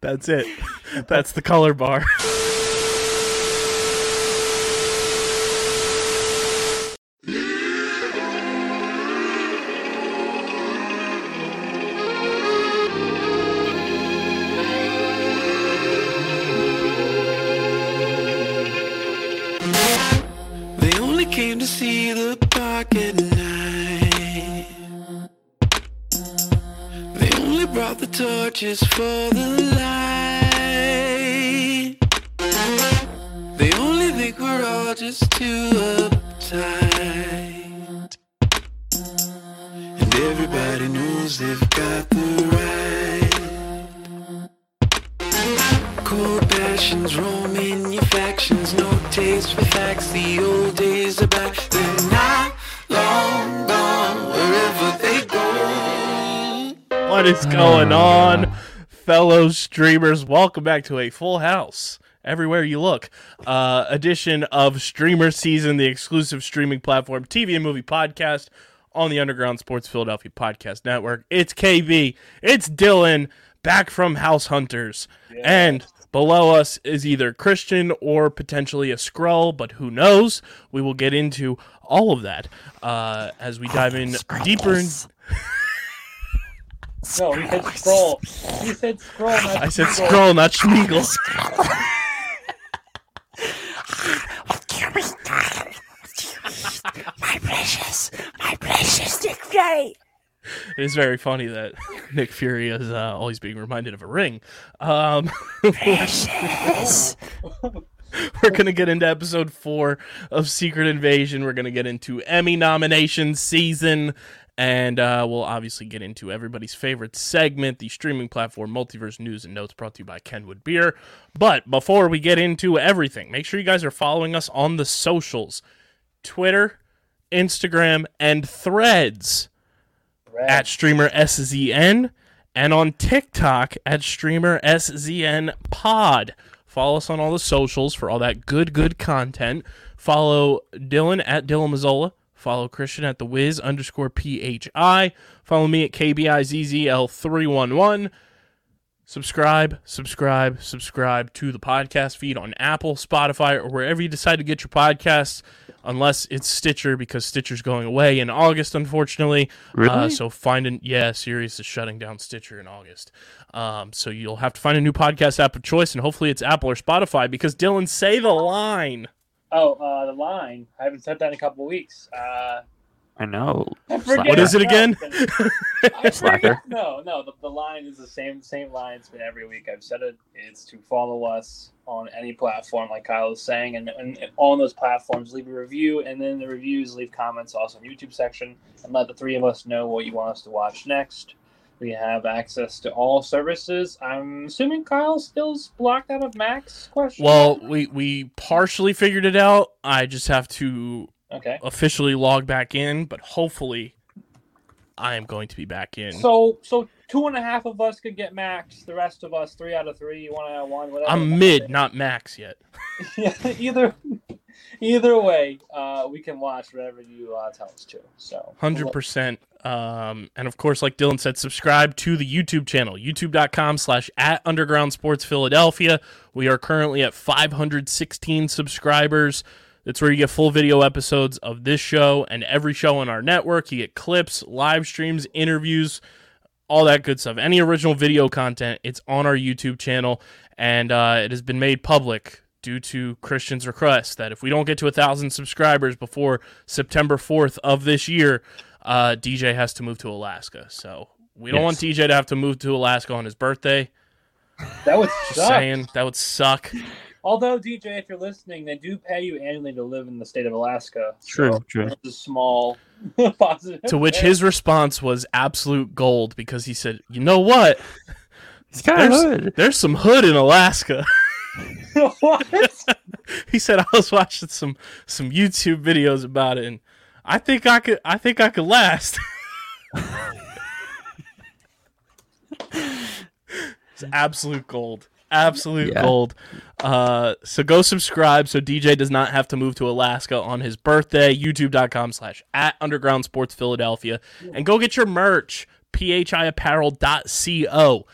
That's it. That's the color bar. streamers? Welcome back to a full house. Everywhere you look, uh, edition of Streamer Season, the exclusive streaming platform, TV and movie podcast on the Underground Sports Philadelphia Podcast Network. It's KB, it's Dylan, back from House Hunters, and below us is either Christian or potentially a Skrull, but who knows? We will get into all of that uh, as we dive in deeper. In- No, he said scroll. He said scroll. Not I said Schmeagol. Skrull, not Schmeagle. My precious, my precious Nick Fury. It is very funny that Nick Fury is uh, always being reminded of a ring. Um, we're going to get into episode four of Secret Invasion. We're going to get into Emmy nomination season. And uh, we'll obviously get into everybody's favorite segment, the streaming platform Multiverse News and Notes brought to you by Kenwood Beer. But before we get into everything, make sure you guys are following us on the socials Twitter, Instagram, and threads Red. at streamer SZN and on TikTok at streamer SZN pod. Follow us on all the socials for all that good, good content. Follow Dylan at Dylan Mazzola. Follow Christian at the Wiz underscore PHI. Follow me at KBIZZL311. Subscribe, subscribe, subscribe to the podcast feed on Apple, Spotify, or wherever you decide to get your podcasts, unless it's Stitcher, because Stitcher's going away in August, unfortunately. Uh, Really? so find an yeah, Sirius is shutting down Stitcher in August. Um, so you'll have to find a new podcast app of choice, and hopefully it's Apple or Spotify. Because Dylan, say the line. Oh, uh, the line. I haven't said that in a couple of weeks. Uh, I know. I What is it again? Slacker. No, no. The, the line is the same same line. It's been every week. I've said it. It's to follow us on any platform, like Kyle was saying, and, and on those platforms, leave a review, and then the reviews, leave comments also in the YouTube section, and let the three of us know what you want us to watch next. We have access to all services. I'm assuming Kyle still's blocked out of Max. Question. Well, we we partially figured it out. I just have to okay. officially log back in, but hopefully, I am going to be back in. So, so two and a half of us could get max. The rest of us, three out of three, one out of one, whatever. I'm mid, not max yet. yeah, either, either way, uh, we can watch whatever you uh, tell us to. So, Hundred percent. Um, and of course, like Dylan said, subscribe to the YouTube channel, youtube.com slash at underground sports Philadelphia. We are currently at 516 subscribers. That's where you get full video episodes of this show and every show on our network. You get clips, live streams, interviews, all that good stuff. Any original video content, it's on our YouTube channel, and uh, it has been made public due to Christian's request that if we don't get to a thousand subscribers before September 4th of this year, uh, DJ has to move to Alaska. So we don't Yes. want DJ to have to move to Alaska on his birthday. that would Just suck. saying that would suck. Although DJ, if you're listening, they do pay you annually to live in the state of Alaska. True, So true. It's a small positive. To which there. his response was absolute gold because he said, "You know what? It's kind of There's, hood. there's some hood in Alaska." what? he said I was watching some some YouTube videos about it, and I think I could I think I could last. it's absolute gold, absolute Yeah. gold. Uh, so go subscribe so DJ does not have to move to Alaska on his birthday. YouTube.com slash at Underground Sports Philadelphia. And go get your merch, phiapparel.co.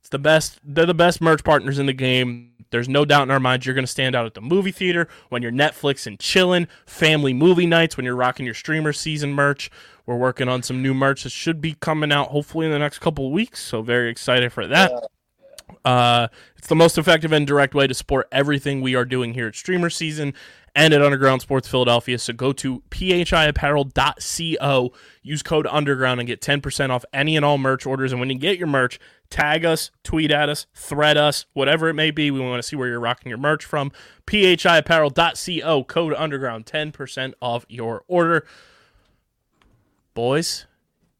It's the best. They're the best merch partners in the game. There's no doubt in our minds you're going to stand out at the movie theater when you're Netflix and chilling, family movie nights when you're rocking your streamer season merch. We're working on some new merch that should be coming out hopefully in the next couple of weeks. So very excited for that. Uh, it's the most effective and direct way to support everything we are doing here at Streamer Season and at Underground Sports Philadelphia. So go to phiapparel.co, use code Underground, and get 10% off any and all merch orders. And when you get your merch, tag us, tweet at us, thread us, whatever it may be. We want to see where you're rocking your merch from. phiapparel.co, code Underground, 10% off your order. Boys,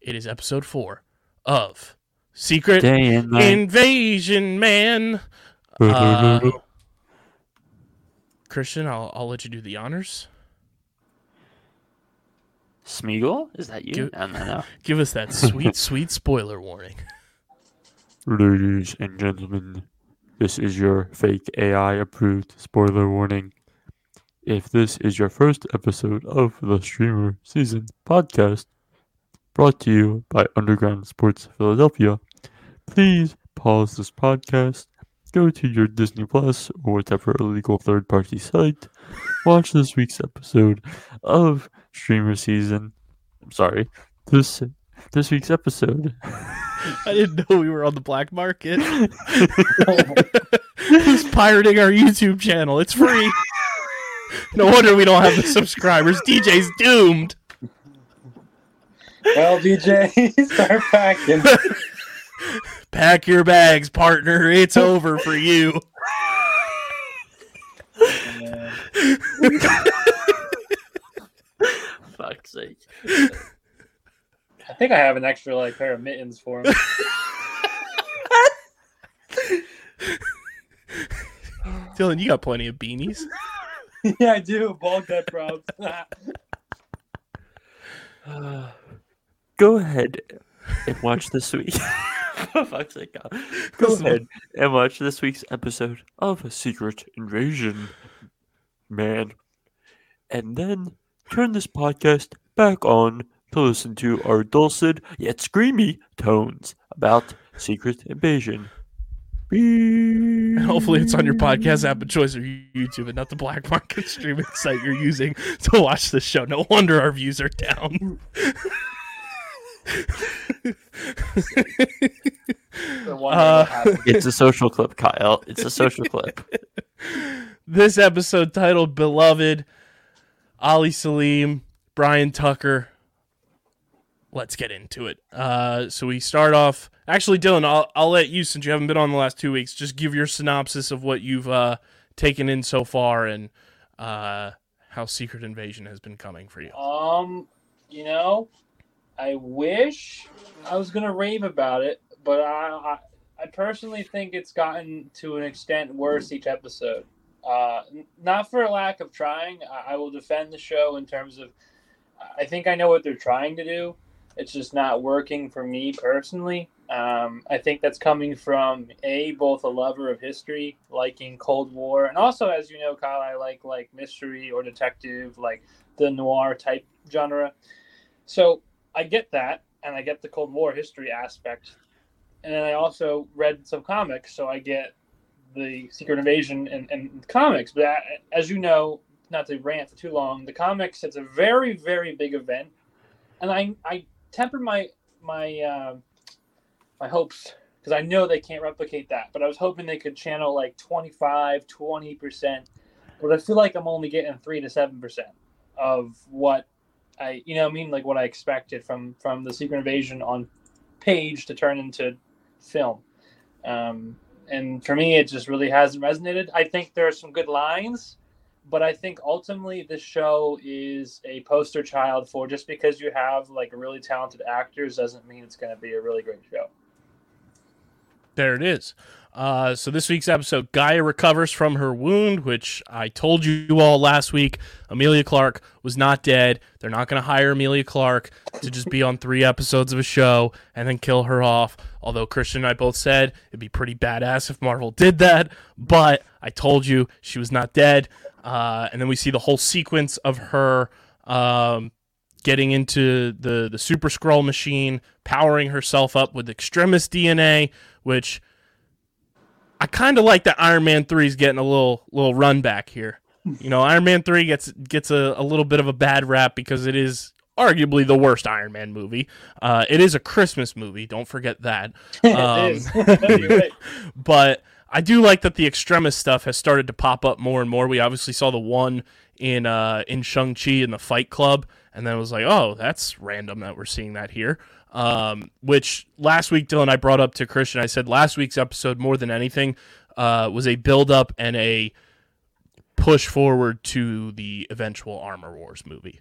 it is episode four of Secret Day and night. Invasion Man. Uh, Christian, I'll I'll let you do the honors. Smeagol? Is that you? Give- No, no, no. Give us that sweet, sweet spoiler warning. Ladies and gentlemen, this is your fake AI approved spoiler warning. If this is your first episode of the Streamer Season podcast, brought to you by Underground Sports Philadelphia, please pause this podcast, go to your Disney Plus or whatever illegal third party site, watch this week's episode of Streamer Season. I'm sorry, this this week's episode. I didn't know we were on the black market. Who's pirating our YouTube channel? It's free. No wonder we don't have the subscribers. DJ's doomed. Well, DJ, start packing. Pack your bags, partner. It's over for you. Man. Fuck's sake. I think I have an extra like pair of mittens for him. Dylan, you got plenty of beanies. yeah, I do. Ball cut props. Go ahead and watch this week. Fuck's sake. God. Go ahead and watch this week's episode of a secret invasion, man. And then turn this podcast back on to listen to our dulcet yet screamy tones about secret invasion. And hopefully it's on your podcast app of choice or YouTube and not the black market streaming site you're using to watch the show. No wonder our views are down. Uh. It's a social clip, Kyle. It's a social clip. this episode titled Beloved, Ali Selim, Brian Tucker. Let's get into it. Uh, so we start off. Actually, Dylan, I'll, I'll let you, since you haven't been on the last two weeks, just give your synopsis of what you've uh, taken in so far and uh, how Secret Invasion has been coming for you. Um, you know, I wish I was gonna rave about it, but I, I, I personally think it's gotten to an extent worse each episode. Uh, not for lack of trying. I, I will defend the show in terms of. I think I know what they're trying to do. It's just not working for me personally. Um, I think that's coming from a both a lover of history, liking Cold War, and also, as you know, Kyle, I like like mystery or detective, like the noir type genre. So I get that, and I get the Cold War history aspect, and then I also read some comics, so I get the Secret Invasion and, and comics. But a- as you know, not to rant for too long, the comics it's a very very big event, and I I tempered my my uh, my hopes because I know they can't replicate that, but I was hoping they could channel like 25, 20 percent. But I feel like I'm only getting three to seven percent of what I, you know, I mean, like what I expected from from the Secret Invasion on page to turn into film. Um, and for me, it just really hasn't resonated. I think there are some good lines, but I think ultimately this show is a poster child for just because you have like really talented actors doesn't mean it's going to be a really great show. There it is. Uh, so this week's episode, Gaia recovers from her wound, which I told you all last week. Emilia Clarke was not dead. They're not going to hire Emilia Clarke to just be on three episodes of a show and then kill her off. Although Christian and I both said it'd be pretty badass if Marvel did that, but I told you she was not dead. Uh, and then we see the whole sequence of her um, getting into the the Super Skrull machine, powering herself up with Extremis DNA, which I kind of like that Iron Man 3 is getting a little little run back here. You know, Iron Man 3 gets gets a, a little bit of a bad rap because it is arguably the worst Iron Man movie. Uh, it is a Christmas movie, don't forget that. Um, it is. You're but I do like that the Extremis stuff has started to pop up more and more. We obviously saw the one in uh, in Shang Chi in the Fight Club, and then it was like, oh, that's random that we're seeing that here. Um, which last week, Dylan, I brought up to Christian. I said last week's episode more than anything uh, was a build up and a push forward to the eventual Armor Wars movie.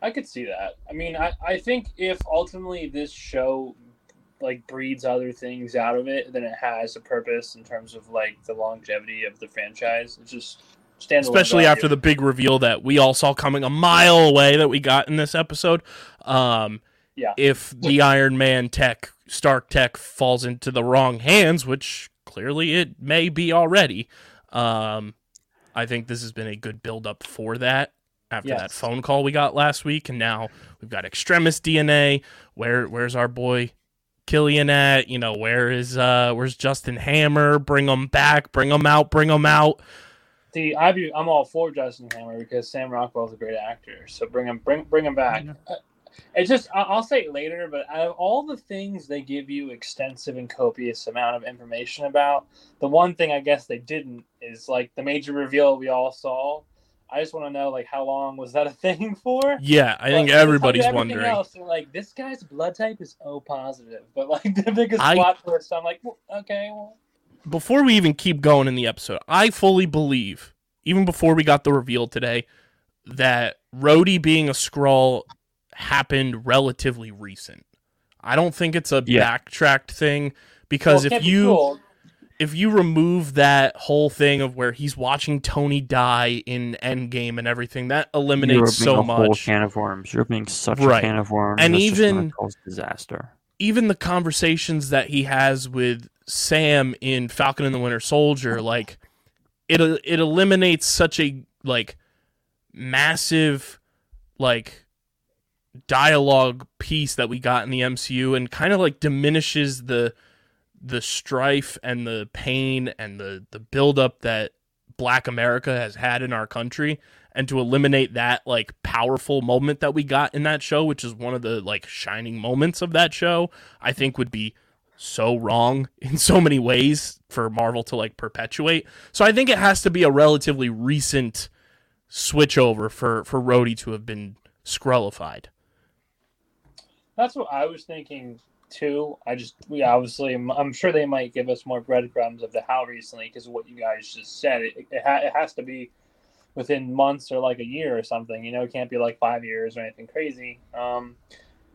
I could see that. I mean, I, I think if ultimately this show like breeds other things out of it, than it has a purpose in terms of like the longevity of the franchise. It's just especially after the big reveal that we all saw coming a mile away that we got in this episode. Um, Yeah. If the Iron Man tech, Stark tech, falls into the wrong hands, which clearly it may be already, um, I think this has been a good build up for that. After that phone call we got last week, and now we've got Extremis DNA. Where where's our boy Killian at? You know, where is uh where's Justin Hammer? Bring him back, bring him out, bring him out. See, I be, I'm all for Justin Hammer because Sam Rockwell's a great actor. So bring him, bring bring him back. Uh, It's just I- I'll say it later, but out of all the things they give you extensive and copious amount of information about, the one thing I guess they didn't is like the major reveal we all saw. I just want to know like how long was that a thing for? Yeah, I think But they tell everybody's wondering. Else, they're like this guy's blood type is O positive, but like the biggest I- plot twist. I'm like, well, okay, well, Before we even keep going in the episode, I fully believe, even before we got the reveal today, that Rhodey being a Skrull happened relatively recent. I don't think it's a Yeah. backtracked thing because well, if can't be you cool. If you remove that whole thing of where he's watching Tony die in Endgame and everything, that eliminates so a whole much. can of worms. You're opening such Right. a can of worms. And even- disaster. even the conversations that he has with Sam in Falcon and the Winter Soldier, like it it eliminates such a like massive like dialogue piece that we got in the MCU and kind of like diminishes the the strife and the pain and the the buildup that black America has had in our country and to eliminate that like powerful moment that we got in that show which is one of the like shining moments of that show I think would be so wrong in so many ways for Marvel to like perpetuate. So I think it has to be a relatively recent switch over for for Rhodey to have been Skrullified. That's what I was thinking too. I just we obviously I'm, sure they might give us more breadcrumbs of the how recently because of what you guys just said. It it, ha- it has to be within months or like a year or something. You know, it can't be like five years or anything crazy. Um,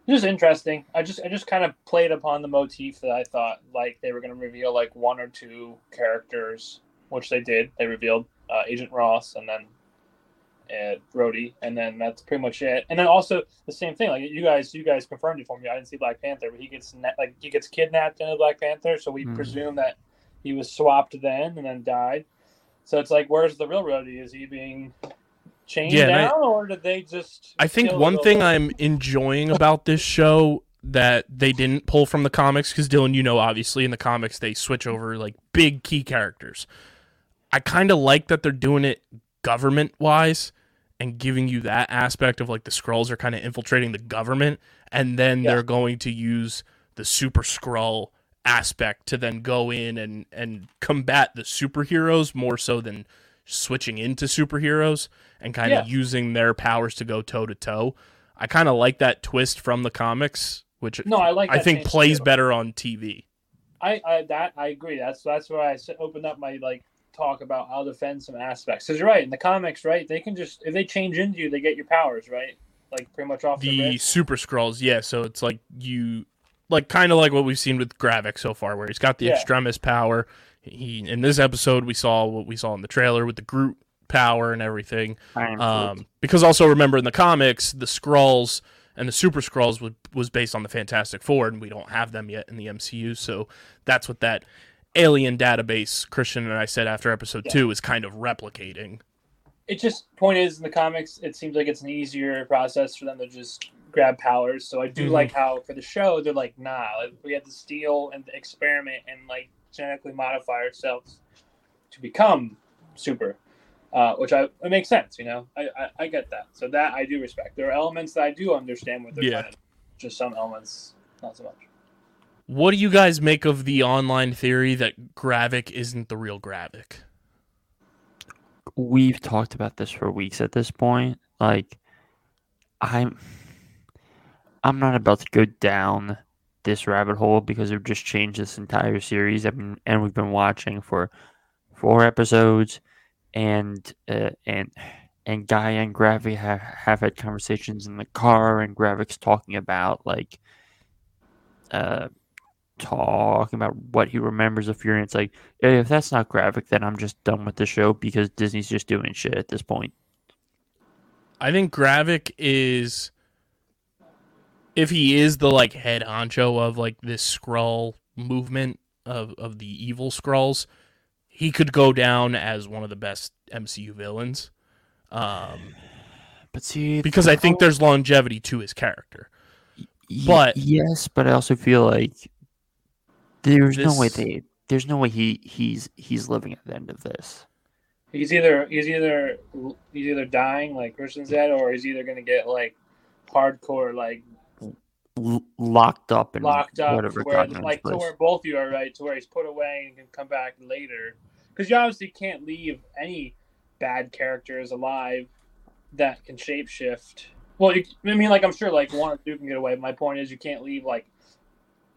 just interesting. I just I just kind of played upon the motif that I thought like they were going to reveal like one or two characters, which they did. They revealed uh, Agent Ross and then uh, Rhodey, and then that's pretty much it. And then also the same thing, like you guys, you guys confirmed it for me. I didn't see Black Panther, but he gets na- like he gets kidnapped in the Black Panther, so we Mhm. presume that he was swapped then and then died. So it's like, where's the real Rhodey? Is he being chained Yeah, and I- down, or did they just? I think one thing I'm enjoying about this show that they didn't pull from the comics because Dylan, you know, obviously in the comics they switch over like big key characters. I kind of like that they're doing it government wise and giving you that aspect of like the Skrulls are kind of infiltrating the government and then Yeah. they're going to use the super Skrull aspect to then go in and and combat the superheroes more so than switching into superheroes and kind of Yeah. using their powers to go toe to toe. I kind of like that twist from the comics, which No, I like. I think plays too. better on TV. I, I that I agree. That's that's where I opened up my like talk about I'll defend some aspects. Because you're right in the comics, right? They can just if they change into you, they get your powers, right? Like pretty much off the, The super Skrulls, yeah. So it's like you like kind of like what we've seen with Gravik so far, where he's got the Yeah. extremis power. He in this episode we saw what we saw in the trailer with the Groot power and everything. Iron Um, because also remember in the comics, the Skrulls and the Super Skrulls was, was based on the Fantastic Four, and we don't have them yet in the MCU. So that's what that alien database Christian and I said after episode Yeah. two is kind of replicating. It just point is in the comics, it seems like it's an easier process for them to just grab powers. So I do Mhm. like how for the show they're like, nah, like, we have to steal and experiment and like genetically modify ourselves to become super. Uh, which I it makes sense, you know. I, I I get that. So that I do respect. There are elements that I do understand what they're Yeah. Just some elements, not so much. What do you guys make of the online theory that Gravik isn't the real Gravik? we've talked about this for weeks at this point. Like, I'm, I'm not about to go down this rabbit hole because it would just change this entire series. I mean, and we've been watching for four episodes, and uh, and and Guy and Gravy have, have had conversations in the car, and Gravik's talking about like, uh, talking about what he remembers of Fury. And it's like, "Yeah, if that's not Gravik, then I'm just done with the show because Disney's just doing shit at this point. I think Gravik is if he is the like head honcho of like this Skrull movement of of the evil Skrulls, he could go down as one of the best MCU villains. Um But see, because I think there's longevity to his character. Y- But- yes, but I also feel like there's no way they there's no way he he's he's living at the end of this. He's either he's either he's either dying like Christian said, or he's either gonna get like hardcore like L- locked up and locked up, whatever where God knows like to where both of you are right, to where he's put away and can come back later. Because you obviously can't leave any bad characters alive that can shapeshift. Well, you, I mean, like I'm sure like one or two can get away. My point is, you can't leave like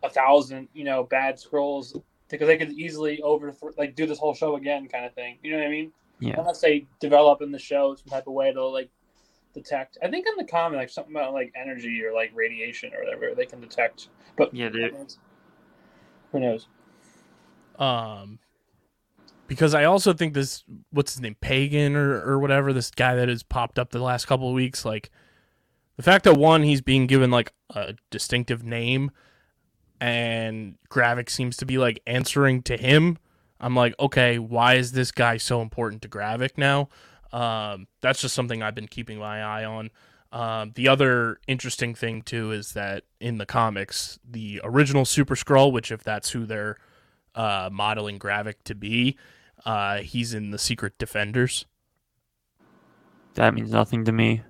a thousand, you know, bad Skrulls because they could easily over like do this whole show again, kind of thing. You know what I mean? Yeah. Unless they develop in the show some type of way to like detect. I think in the comic, like something about like energy or like radiation or whatever they can detect. But Yeah, they- who knows? Um because I also think this what's his name pagan or or whatever this guy that has popped up the last couple of weeks like the fact that one he's being given like a distinctive name and Gravik seems to be like answering to him I'm like okay why is this guy so important to Gravik now um that's just something I've been keeping my eye on um, the other interesting thing too is that in the comics, the original Super Skrull, which if that's who they're uh, modeling Gravik to be, uh, he's in the Secret Defenders. That means nothing to me.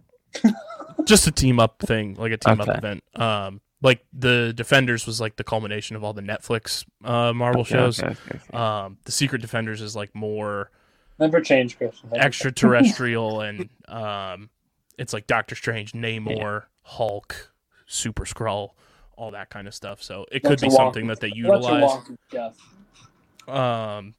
Just a team up thing, like a team Okay. up event. Um, like the Defenders was like the culmination of all the Netflix uh, Marvel Okay, shows. okay, okay, okay. Um, the Secret Defenders is like more Never change, Christian. Extraterrestrial and um, it's like Doctor Strange, Namor, Hulk, Super Skrull, all that kind of stuff. So it could Bunch be something that they change. Bunch of utilize. wonky. Um,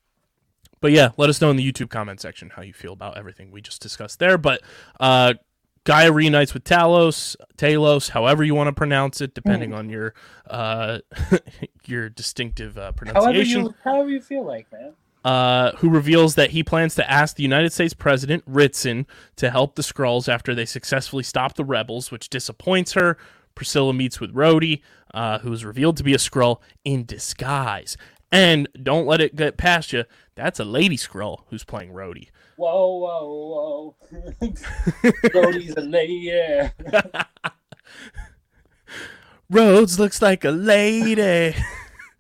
but yeah, let us know in the YouTube comment section how you feel about everything we just discussed there. But uh, Gaia reunites with Talos, Talos, however you want to pronounce it, depending on your uh, your distinctive uh, However pronunciation. you, however you feel like, man. uh, who reveals that he plans to ask the United States President Ritson to help the Skrulls after they successfully stop the rebels, which disappoints her. Priscilla meets with Rhodey, uh, who is revealed to be a Skrull in disguise. And don't let it get past you. That's a lady Skrull who's playing Rhodey. Whoa, whoa, whoa. Brody's a lady. Rhodes looks like a lady.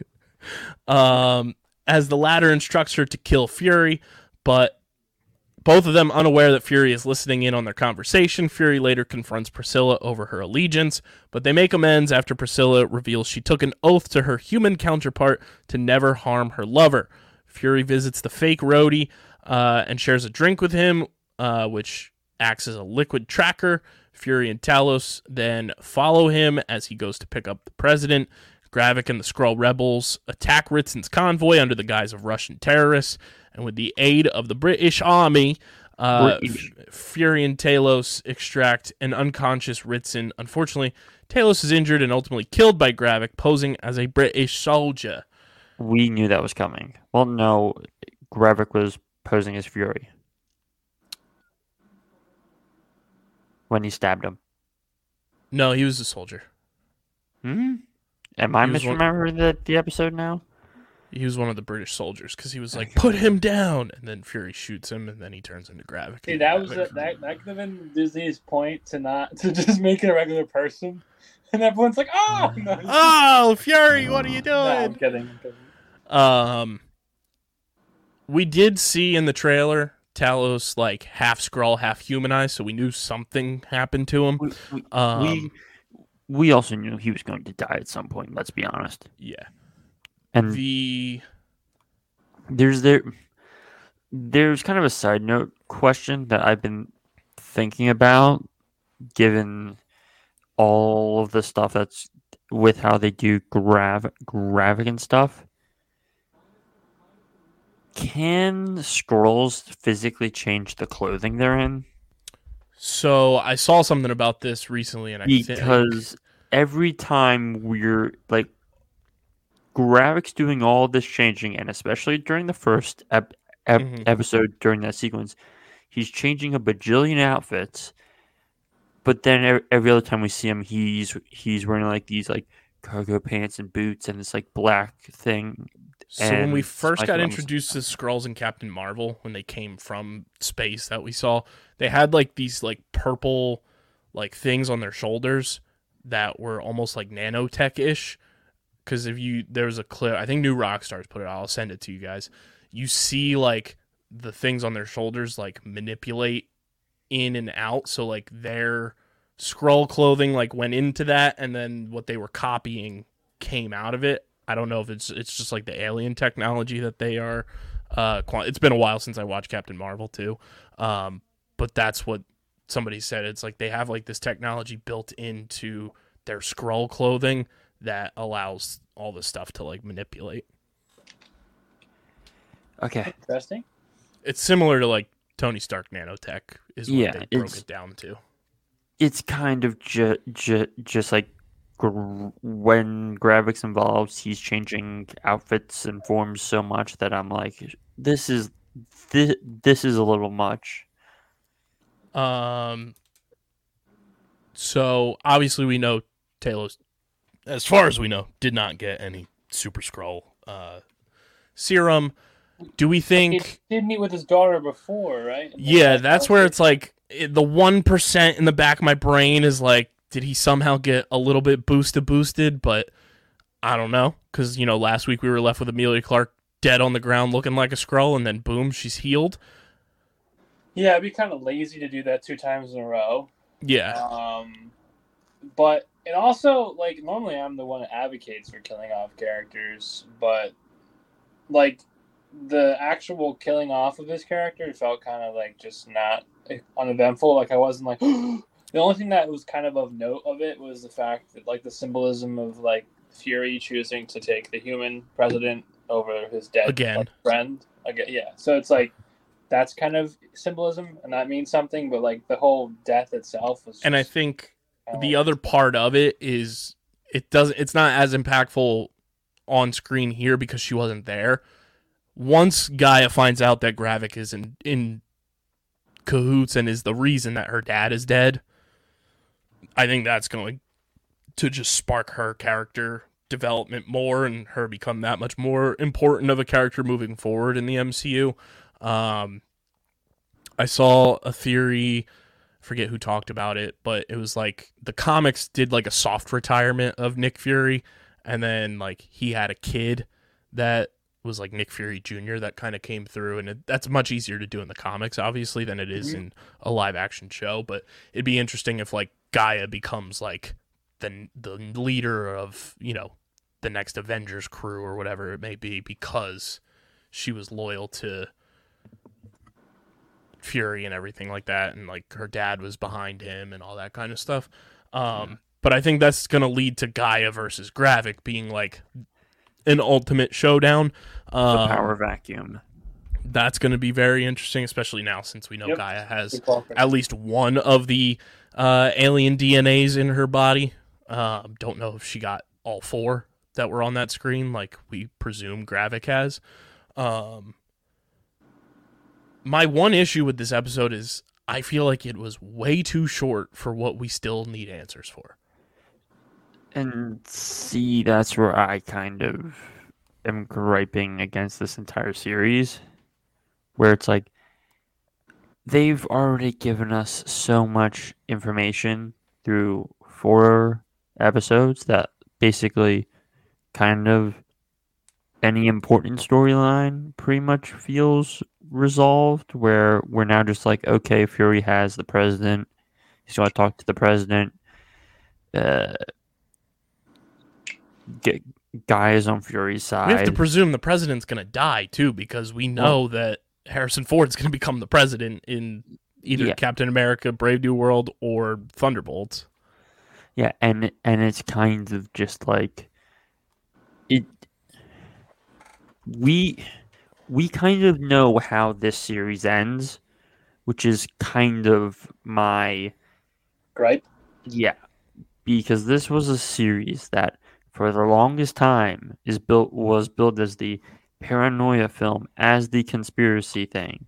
um, as the latter instructs her to kill Fury, but both of them unaware that Fury is listening in on their conversation. Fury later confronts Priscilla over her allegiance, but they make amends after Priscilla reveals she took an oath to her human counterpart to never harm her lover. Fury visits the fake Rhodey uh, and shares a drink with him, uh, which acts as a liquid tracker. Fury and Talos then follow him as he goes to pick up the president. Gravik and the Skrull rebels attack Ritson's convoy under the guise of Russian terrorists, and with the aid of the British army, uh, British. F- Fury and Talos extract an unconscious Ritson. Unfortunately, Talos is injured and ultimately killed by Gravik, posing as a British soldier. We knew that was coming. Well, no, Gravik was posing as Fury when he stabbed him. No, he was a soldier. Hmm? Am I He was one- misremembering the, the episode now? He was one of the British soldiers because he was like, "Put him down," and then Fury shoots him, and then he turns into Gravik. See, that was a, that that could have been Disney's point to not to just make it a regular person, and everyone's like, "Oh, no, no, Oh, Fury, what are you I'm doing? kidding." I'm kidding. Um, we did see in the trailer Talos like half Skrull, half humanized, so we knew something happened to him. We, we, Um, we, we also knew he was going to die at some point, let's be honest. yeah, And the there's there there's kind of a side note question that I've been thinking about given all of the stuff that's with how they do grav gravik and stuff. Can Skrulls physically change the clothing they're in? so I saw something about this recently, and I think Because every time we're like Gravik's doing all this changing, and especially during the first ep- ep- Mhm. episode during that sequence, he's changing a bajillion outfits. But then every other time we see him, he's he's wearing like these like cargo pants and boots and this like black thing. So when we first got introduced to Skrulls and Captain Marvel, when they came from space that we saw, they had like these like purple like things on their shoulders that were almost like nanotech ish. Because if you there was a clip, I think New Rockstars put it. out, I'll send it to you guys. You see like the things on their shoulders like manipulate in and out. So like their Skrull clothing like went into that, and then what they were copying came out of it. I don't know if it's it's just like the alien technology that they are. Uh, it's been a while since I watched Captain Marvel too, um, but that's what somebody said. It's like they have like this technology built into their Skrull clothing that allows all this stuff to like manipulate. Okay. Interesting. It's similar to like Tony Stark nanotech is what Yeah, they broke it down to. it's kind of ju- ju- just like gr- when Gravik's involves, he's changing outfits and forms so much that I'm like, this is this, this is a little much. Um. So obviously we know Talos, as far as we know, did not get any Super Skrull uh, serum. Do we He think? did meet with his daughter before, right? Yeah, that's where it's like the one percent in the back of my brain is like, did he somehow get a little bit boosted, boosted? But I don't know because you know last week we were left with Emilia Clarke dead on the ground looking like a Skrull, and then boom, she's healed. Yeah, it'd be kind of lazy to do that two times in a row. Yeah, Um, but it also like normally I'm the one that advocates for killing off characters, but like the actual killing off of his character felt kind of like just not uneventful. Like I wasn't like the only thing that was kind of of note of it was the fact that like the symbolism of like Fury choosing to take the human president over his dead Again. friend. Again, yeah. So it's like that's kind of symbolism, and that means something. But like the whole death itself was. and I think kinda the like- other part of it is it doesn't it's not as impactful on screen here because she wasn't there. Once Gaia finds out that Gravik is in in cahoots and is the reason that her dad is dead, I think that's going to just spark her character development more and her become that much more important of a character moving forward in the MCU. Um, I saw a theory forget who talked about it, but it was like the comics did like a soft retirement of Nick Fury, and then like he had a kid that was like Nick Fury Jr. that kind of came through, and it, that's much easier to do in the comics, obviously, than it is Mhm. in a live action show. But it'd be interesting if like Gaia becomes like the the leader of you know the next Avengers crew or whatever it may be because she was loyal to Fury and everything like that, and like her dad was behind him and all that kind of stuff. Um, but I think that's going to lead to Gaia versus Gravik being like an ultimate showdown. The Um, power vacuum. That's going to be very interesting, especially now since we know Yep. Gaia has Good call, Chris. at least one of the uh, alien DNAs in her body. Um, don't know if she got all four that were on that screen, like we presume Gravik has. Um, my one issue with this episode is I feel like it was way too short for what we still need answers for. And see, that's where I kind of am griping against this entire series, where it's like they've already given us so much information through four episodes that basically kind of any important storyline pretty much feels resolved where we're now just like okay fury has the president. He's going to talk to the president. Uh get guys on fury's side We have to presume the president's going to die too, because we know that Harrison Ford's going to become the president in either Yeah. Captain America, Brave New World, or Thunderbolts. Yeah, and and it's kind of just like it we we kind of know how this series ends, which is kind of my Gripe. yeah, because this was a series that for the longest time is built was built as the paranoia film, as the conspiracy thing.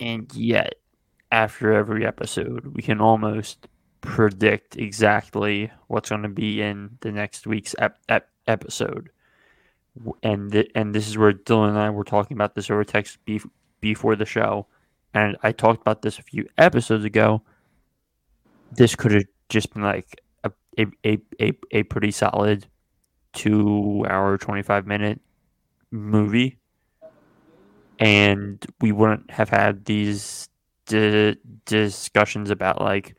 And yet, after every episode, we can almost predict exactly what's going to be in the next week's ep- ep- episode. And th- and this is where Dylan and I were talking about this over text bef- before the show, and I talked about this a few episodes ago. This could have just been like a a, a, a, a pretty solid two hour twenty five minute movie, and we wouldn't have had these di- discussions about like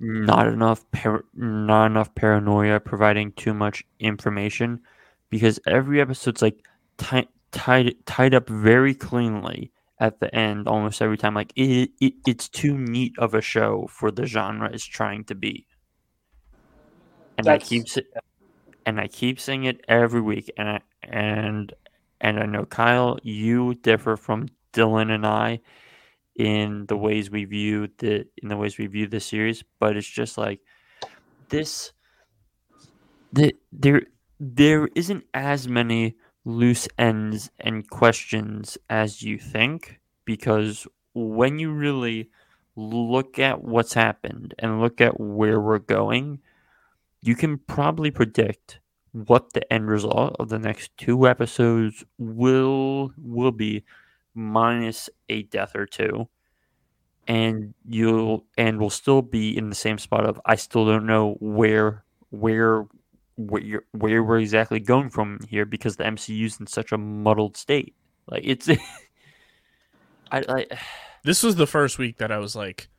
not enough par- not enough paranoia providing too much information. Because every episode's like ti- tied tied up very cleanly at the end almost every time. Like it, it it's too neat of a show for the genre it's trying to be. And That's- i keep sa- and i keep saying it every week and I, and and i know kyle you differ from dylan and i in the ways we view the in the ways we view the series but it's just like this the there there isn't as many loose ends and questions as you think because when you really look at what's happened and look at where we're going you can probably predict what the end result of the next two episodes will will be minus a death or two and you'll and we'll still be in the same spot of I still don't know where where where where we're exactly going from here because the MCU's in such a muddled state. Like it's I I This was the first week that I was like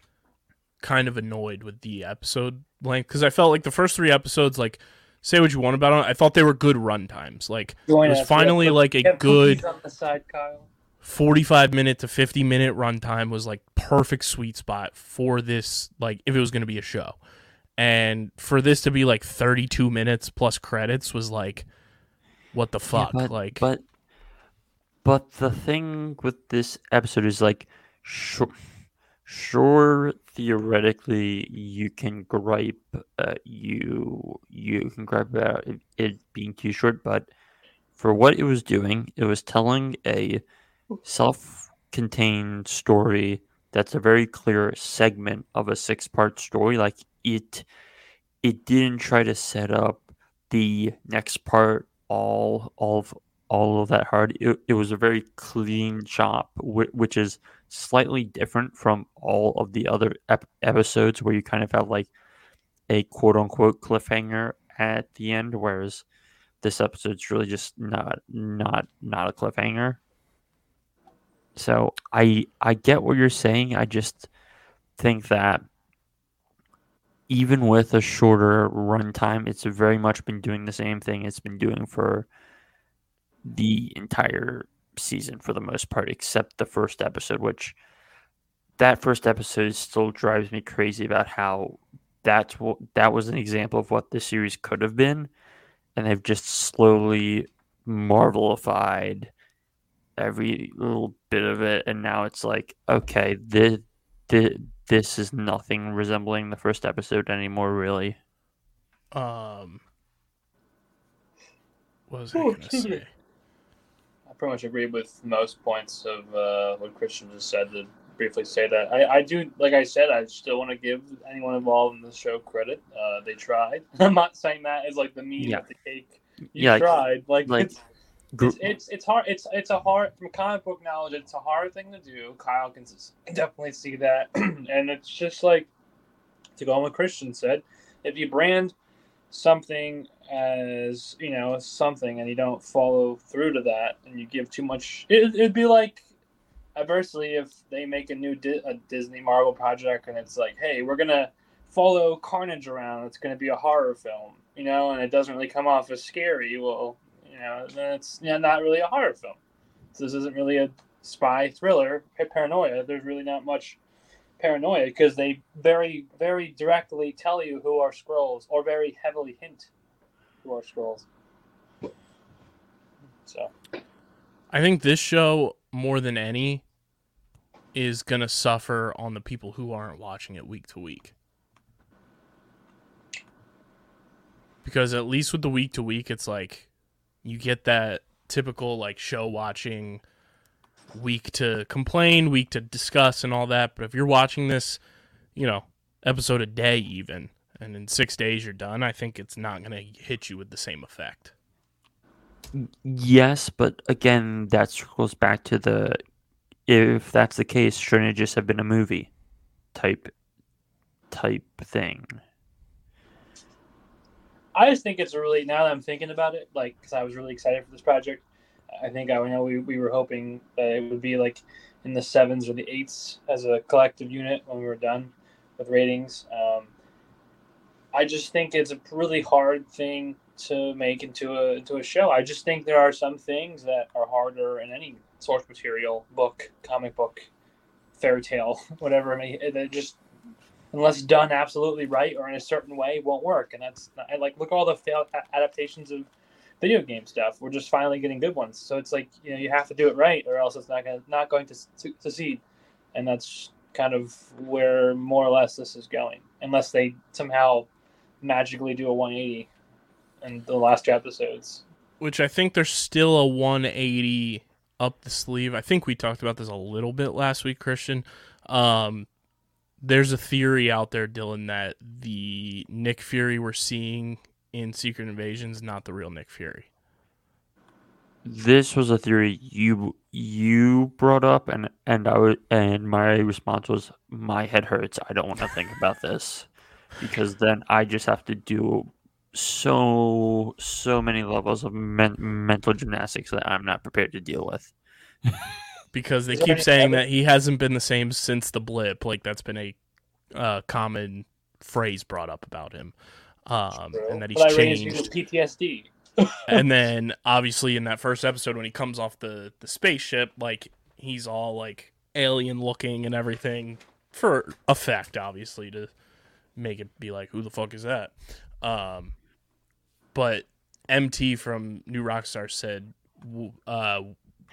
kind of annoyed with the episode length because I felt like the first three episodes, like, say what you want about it, I thought they were good run times. Like, Join it was us. We have finally like a good cookies on the side, 45 minute to 50 minute runtime was like perfect sweet spot for this like if it was going to be a show and for this to be like 32 minutes plus credits was like what the Yeah, fuck but, like but but the thing with this episode is like sure sure theoretically you can gripe uh, you you can gripe about it, it being too short but for what it was doing it was telling a self-contained story that's a very clear segment of a six-part story like it it didn't try to set up the next part all of all of that hard. It, it was a very clean chop which is slightly different from all of the other ep- episodes where you kind of have like a quote unquote cliffhanger at the end whereas this episode's really just not not not a cliffhanger. So i i get what you're saying. I just think that even with a shorter runtime, it's very much been doing the same thing it's been doing for the entire season for the most part, except the first episode, which that first episode still drives me crazy about how that's what that was an example of what this series could have been, and they've just slowly marvelified every little bit of it, and now it's like, okay, this, this this is nothing resembling the first episode anymore. Really, Um, what was I Oh, gonna say? Pretty much agree with most points of uh, what Christian just said. To briefly say that I, I do, like I said, I still want to give anyone involved in the show credit. Uh, they tried. I'm not saying that as like the meat Yeah. of the cake. You Yeah, tried. Like, like, it's, Gr- it's it's it's hard. It's it's a hard from comic book knowledge. It's a hard thing to do. Kyle can definitely see that, and it's just like to go on what Christian said. If you brand something as you know something, and you don't follow through to that, and you give too much, it, it'd be like adversely if they make a new Di- a Disney Marvel project, and it's like, hey, we're gonna follow Carnage around. It's gonna be a horror film, you know, and it doesn't really come off as scary. Well, you know, then it's you know, not really a horror film. So this isn't really a spy thriller, paranoia. There's really not much paranoia because they very, very directly tell you who are Skrulls, or very heavily hint who are Skrulls. So I think this show more than any is gonna suffer on the people who aren't watching it week to week. Because at least with the week to week, it's like you get that typical like show watching week to complain, week to discuss, and all that. But if you're watching this, you know, episode a day even, and in six days you're done, I think it's not gonna hit you with the same effect. yes, but again, that circles back to the if that's the case, shouldn't it just have been a movie type type thing? I just think it's a really now that I'm thinking about it, like because I was really excited for this project. I think I know we, we were hoping that it would be like in the sevens or the eights as a collective unit when we were done with ratings. Um, I just think it's a really hard thing to make into a into a show. I just think there are some things that are harder in any source material, book, comic book, fairy tale, whatever. I mean, they just unless done absolutely right or in a certain way, won't work. And that's not, I like look at all the failed adaptations of video game stuff. We're just finally getting good ones. So it's like you know you have to do it right, or else it's not going to not going to su- succeed. And that's kind of where more or less this is going, unless they somehow magically do a 180 in the last two episodes. which I think there's still a 180 up the sleeve. I think we talked about this a little bit last week, Christian. Um, there's a theory out there, Dylan, that the Nick Fury we're seeing in Secret Invasion is not the real Nick Fury. This was a theory you you brought up, and and I was, and my response was, my head hurts. I don't want to think about this because then I just have to do so so many levels of men- mental gymnastics that I'm not prepared to deal with. Because they keep saying that he hasn't been the same since the blip. Like that's been a uh, common phrase brought up about him, um, and that he's but I changed. with PTSD. and then obviously in that first episode when he comes off the the spaceship like he's all like alien looking and everything for effect obviously to make it be like who the fuck is that um but mt from new rockstar said uh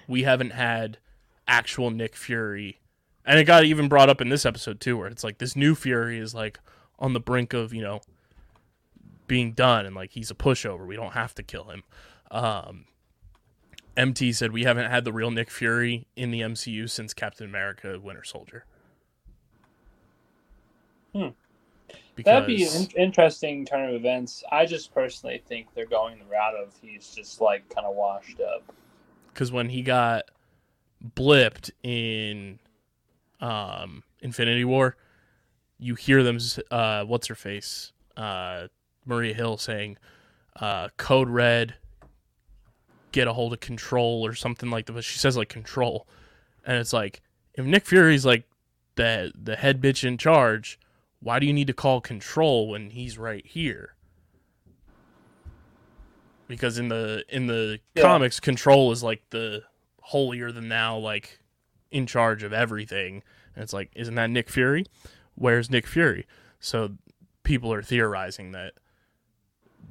we haven't had actual nick fury and it got even brought up in this episode too where it's like this new fury is like on the brink of you know being done and like he's a pushover. We don't have to kill him. Um, MT said we haven't had the real Nick Fury in the MCU since Captain America: Winter Soldier. Hmm. Because That'd be an interesting turn of events. I just personally think they're going the route of he's just like kind of washed up. because when he got blipped in um, Infinity War, you hear them. Uh, what's her face? Uh, Maria Hill saying, uh, "Code Red, get a hold of Control" or something like that. But she says like Control, and it's like if Nick Fury's like the the head bitch in charge, why do you need to call Control when he's right here? Because in the in the Yeah. comics, Control is like the holier than thou, like in charge of everything. And it's like, isn't that Nick Fury? Where's Nick Fury? So people are theorizing that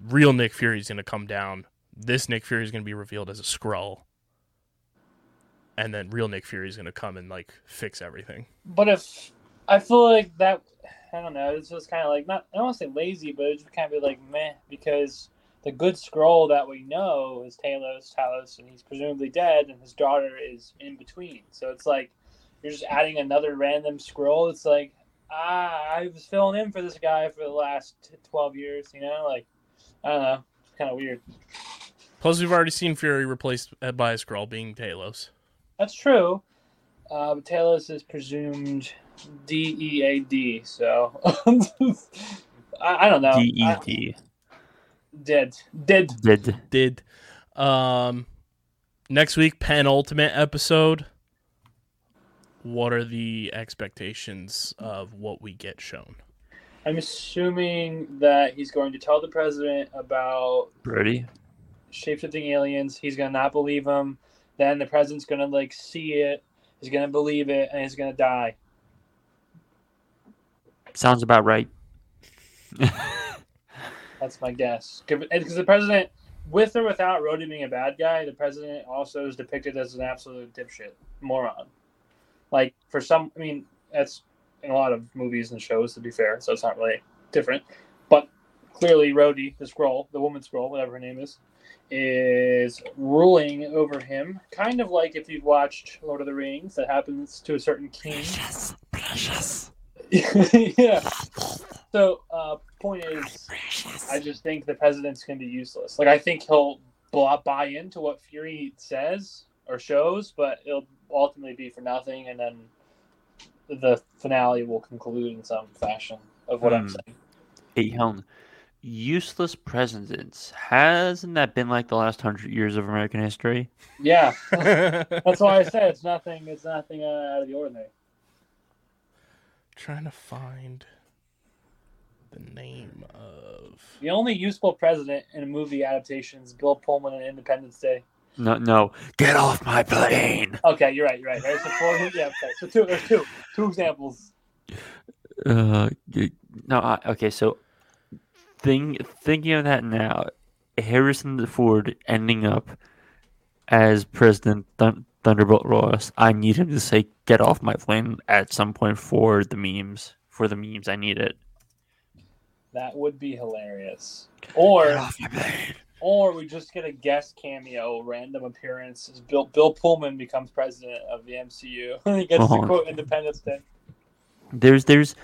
real Nick Fury is going to come down. This Nick Fury is going to be revealed as a Skrull, and then real Nick Fury is going to come and like fix everything. But if I feel like that. I don't know. It's just kind of like not. I don't want to say lazy, but it's kind of be like meh because the good Skrull that we know is Talos, Talos, and he's presumably dead, and his daughter is in between. So it's like you're just adding another random Skrull. It's like ah, I was filling in for this guy for the last twelve years. You know, like I don't know. It's kind of weird. Plus, we've already seen Fury replaced by a Skrull being Talos. That's true. Uh, but Talos is presumed D E A D. So I, I don't know. D E I- D. Dead. Dead. Did Did um next week penultimate episode. What are the expectations of what we get shown? I'm assuming that he's going to tell the president about Rhodey? shapeshifting aliens. He's gonna not believe him. Then the president's gonna like see it. He's gonna believe it, and he's gonna die. Sounds about right. That's my guess. Because the president, with or without Rhodey being a bad guy, the president also is depicted as an absolute dipshit moron. Like for some, I mean, that's in a lot of movies and shows. To be fair, so it's not really different. But clearly, Rhodey, the Skrull, the woman Skrull, whatever her name is, is ruling over him. Kind of like if you've watched Lord of the Rings, that happens to a certain king. yeah. So, uh, point is, I just think the president's going to be useless. Like, I think he'll bl- buy into what Fury says or shows, but it'll ultimately be for nothing, and then the finale will conclude in some fashion of what I'm Hmm. saying. Hey, Helen. Useless presidents. Hasn't that been like the last hundred years of American history? Yeah, that's why I said it's nothing. It's nothing uh, out of the ordinary. Trying to find the name of The only useful president in a movie adaptation is Bill Pullman in Independence Day. No, no. Get off my plane. Okay, you're right. You're right. There's the four. Yeah, okay. So two. There's two. Two examples. Uh, no. I, okay, so thing thinking of that now, Harrison Ford ending up as President Thun- Thunderbolt Ross. I need him to say "Get off my plane" at some point for the memes. For the memes, I need it. That would be hilarious. Or Get off my plane. or we just get a guest cameo, random appearance. Bill Bill Pullman becomes president of the MCU. he gets Oh. to quote Independence Day. There's there's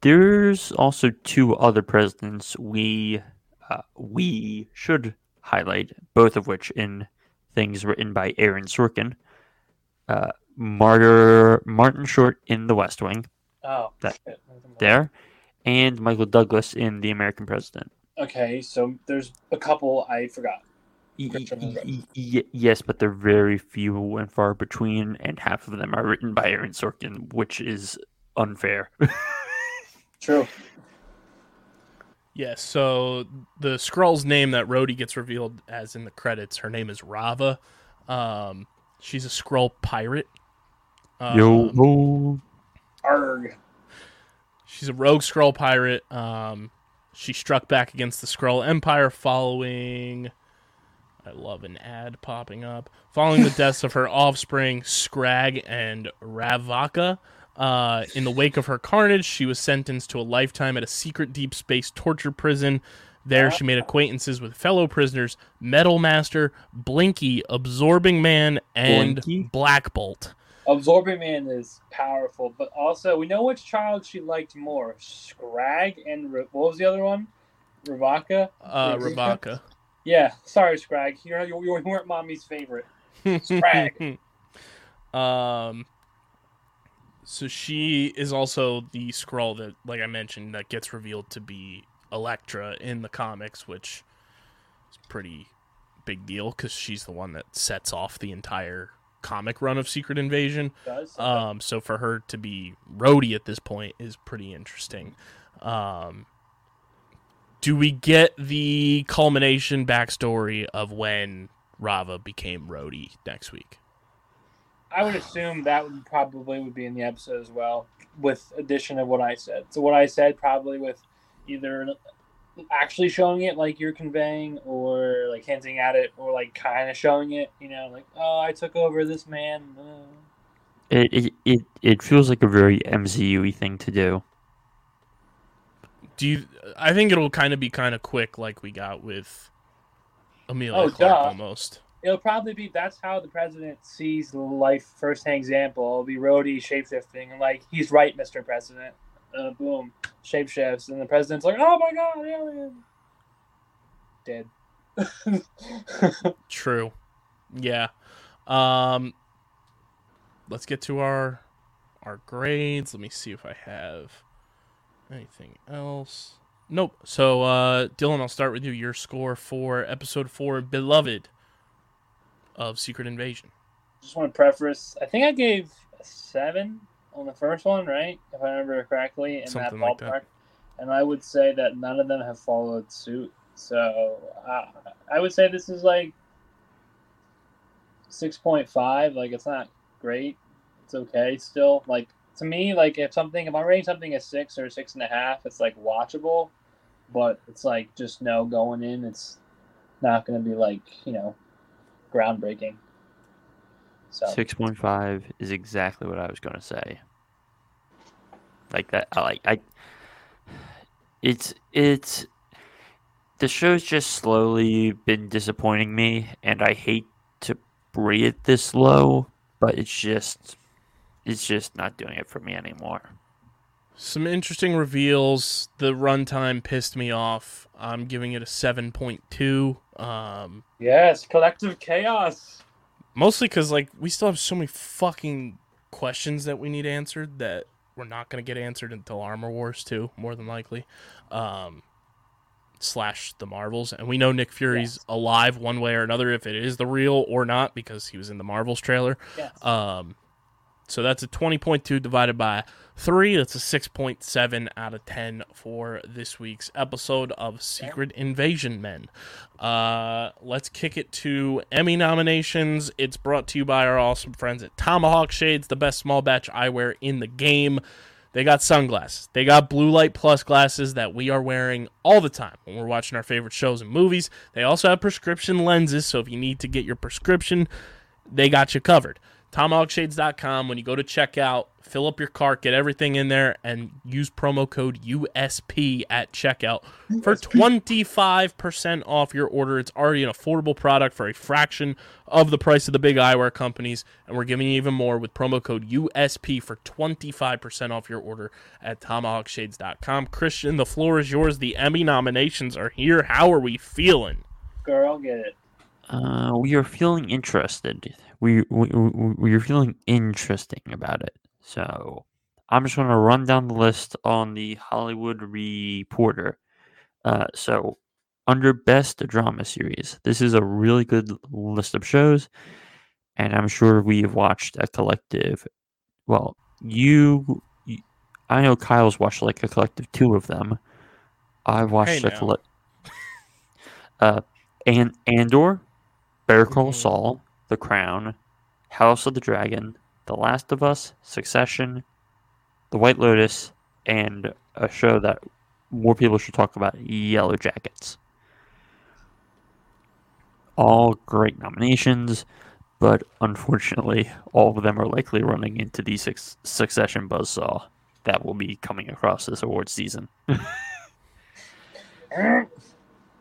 there's also two other presidents we uh, we should highlight, both of which in things written by Aaron Sorkin. Uh, Martyr, Martin Short in The West Wing, Oh, That- there, and Michael Douglas in The American President. Okay, so there's a couple I forgot. Y- Christian y- Bale. y- y- yes, but they're very few and far between, and half of them are written by Aaron Sorkin, which is unfair. True. Yes, so the Skrull's name that Rhodey gets revealed as in the credits, her name is Rava. Um, she's a Skrull pirate. Um, Yo, ho. Arg. She's a rogue Skrull pirate. Um, she struck back against the Skrull Empire following. I love an ad popping up. Following the deaths of her offspring, Scrag and Ravaka. Uh, in the wake of her carnage, she was sentenced to a lifetime at a secret deep space torture prison. There, she made acquaintances with fellow prisoners Metal Master, Blinky, Absorbing Man, and Blinky? Black Bolt. Absorbing Man is powerful, but also we know which child she liked more: Scrag and Ra- what was the other one? Ravaka. Uh, Ravaka. Yeah, sorry, Scrag. You're, you you weren't mommy's favorite. Scrag. um so she is also the Skrull that like I mentioned that gets revealed to be Elektra in the comics, which is pretty big deal cuz she's the one that sets off the entire comic run of Secret Invasion. Um so for her to be Rhodey at this point is pretty interesting. Um do we get the culmination backstory of when Rava became Rhodey next week? I would assume that would probably would be in the episode as well, with addition of what I said. So what I said probably with either actually showing it like you're conveying, or like hinting at it, or like kind of showing it. You know, like oh, I took over this man. Uh, It it it, it feels like a very MCU thing to do. Do you? I think it'll kind of be kind of quick, like we got with Emilia Oh, Clarke, duh. almost. It'll probably be that's how the president sees life firsthand example. It'll be Rhodey shapeshifting and like he's right, Mr. President. Uh, boom, shapeshifts, and the president's like, "Oh my god, alien!" Dead. True. Yeah. Um let's get to our our grades. Let me see if I have anything else. Nope. So uh Dylan, I'll start with you. Your score for episode 4 Beloved of Secret Invasion. Just want to preface. I think I gave a seven on the first one, right? If I remember correctly, in Something that like ballpark. that. And I would say that none of them have followed suit. So uh, I would say this is like six point five. Like it's not great. It's okay still. Like to me, like if something if I'm rating something a six or a six and a half, it's like watchable. But it's like just no going in. It's not going to be like you know groundbreaking. So Six point five is exactly what I was gonna say. Like that, I like I. It's it's. The show's just slowly been disappointing me, and I hate to rate it this low, but it's just, it's just not doing it for me anymore. Some interesting reveals. The runtime pissed me off. I'm giving it a 7.2. Um yes, collective chaos. mostly cuz like we still have so many fucking questions that we need answered that we're not going to get answered until Armor Wars 2 more than likely. Um slash the Marvels and we know Nick Fury's Yes. alive one way or another if it is the real or not because he was in the Marvels trailer. Yes. Um, so that's a 20.2 divided by 3. That's a 6.7 out of 10 for this week's episode of Secret Invasion Men. Uh, let's kick it to Emmy nominations. It's brought to you by our awesome friends at Tomahawk Shades, the best small batch eyewear in the game. They got sunglasses. They got blue light plus glasses that we are wearing all the time when we're watching our favorite shows and movies. They also have prescription lenses, so if you need to get your prescription, they got you covered. TomahawkShades.com. When you go to checkout, fill up your cart, get everything in there, and use promo code USP at checkout for 25% off your order. It's already an affordable product for a fraction of the price of the big eyewear companies, and we're giving you even more with promo code USP for 25% off your order at TomahawkShades.com. Christian, the floor is yours. The Emmy nominations are here. How are we feeling? Girl, get it. Uh, we are feeling interested. We we we we are feeling interesting about it. So I'm just gonna run down the list on the Hollywood Reporter. Uh, so under Best Drama Series, this is a really good list of shows, and I'm sure we've watched a collective. Well, you, I know Kyle's watched like a collective two of them. I've watched a now. collect. uh, and Andor, Better Call Mhm. Saul, The Crown, House of the Dragon, The Last of Us, Succession, The White Lotus, and a show that more people should talk about, Yellow Jackets. All great nominations, but unfortunately, all of them are likely running into the suc Succession buzzsaw that will be coming across this award season.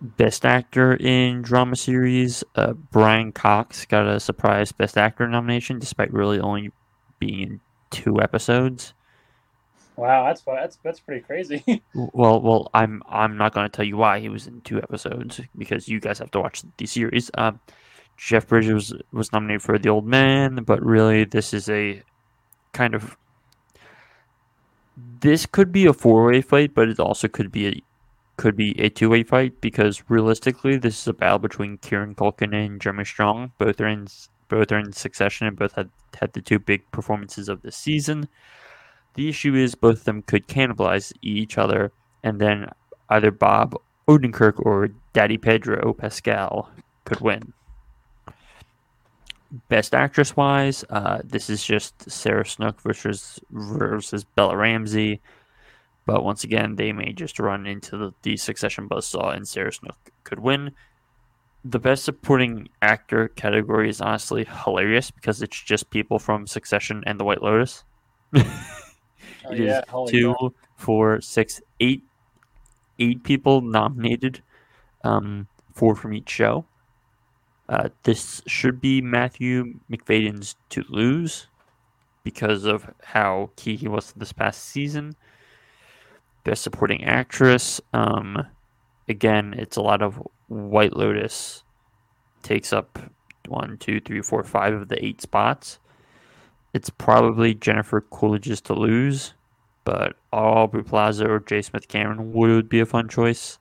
Best Actor in Drama Series, uh, Brian Cox got a surprise Best Actor nomination despite really only being in two episodes. Wow, that's that's that's pretty crazy. Well, well, I'm I'm not going to tell you why he was in two episodes because you guys have to watch the series. Um, Jeff Bridges was, was nominated for The Old Man, but really this is a kind of this could be a four way fight, but it also could be a could be a two way fight because realistically, this is a battle between Kieran Culkin and Jeremy Strong. Both are in both are in succession and both had had the two big performances of the season. The issue is both of them could cannibalize each other, and then either Bob Odenkirk or Daddy Pedro Pascal could win. Best actress wise, uh, this is just Sarah Snook versus versus Bella Ramsey. But once again, they may just run into the, the succession buzzsaw, and Sarah Snook could win. the best supporting actor category is honestly hilarious because it's just people from Succession and The White Lotus. Oh, It is yeah, holy two, crap. four, six, eight, eight people nominated, um, four from each show. Uh, this should be Matthew Macfadyen's to lose because of how key he was this past season. Best supporting actress. Um, again, it's a lot of White Lotus takes up one, two, three, four, five of the eight spots. It's probably Jennifer Coolidge's to lose, but Aubrey Plaza or J. Smith Cameron would be a fun choice.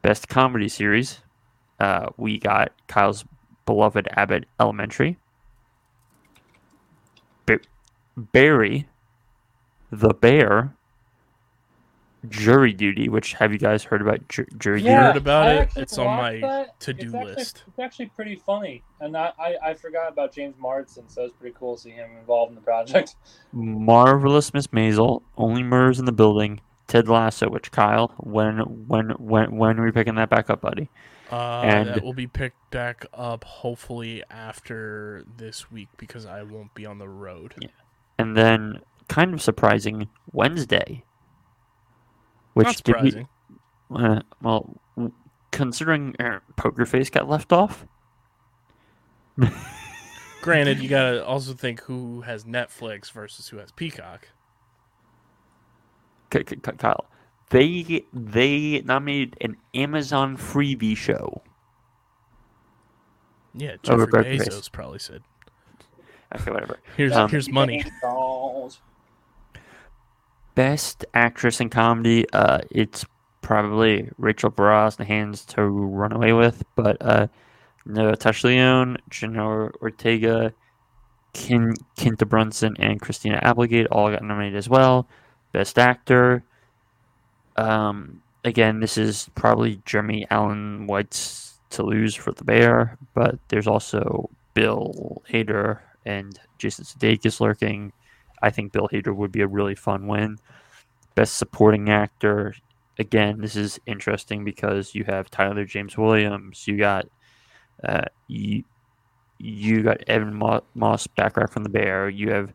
Best comedy series, uh, we got Kyle's beloved Abbott Elementary, Ba- Barry, The Bear, Jury Duty. Which have you guys heard about ju- Jury Yeah, heard about I it. It's on my that. to-do It's actually- list. It's actually pretty funny, and I, I, I forgot about James Marsden, so it's pretty cool to see him involved in the project. Marvelous Miss Maisel, Only Murders in the Building, Ted Lasso. Which Kyle, when when when when are we picking that back up, buddy? Uh, And- that will be picked back up hopefully after this week because I won't be on the road. Yeah. And then, kind of surprising, Wednesday. Which Not did we- uh, well, considering uh, Poker Face got left off, Granted, you gotta also think who has Netflix versus who has Peacock. K- K- K- Kyle, they they nominated an Amazon freebie show. Yeah, Over Jeffrey Bezos probably said, Okay, whatever. "Here's Um, here's money." Best actress in comedy, uh, it's probably Rachel Brosnahan's to Run Away With, but uh, Natasha Lyonne, Ortega, Kin- Quinta Brunson, and Christina Applegate all got nominated as well. Best actor, um, again, this is probably Jeremy Allen White's to lose for The Bear, but there's also Bill Hader and Jason Sudeikis lurking. I think Bill Hader would be a really fun win. Best supporting actor. Again, this is interesting because you have Tyler James Williams. You got uh, you, you got Ebon Mo- Moss-Bachrach from the Bear. You have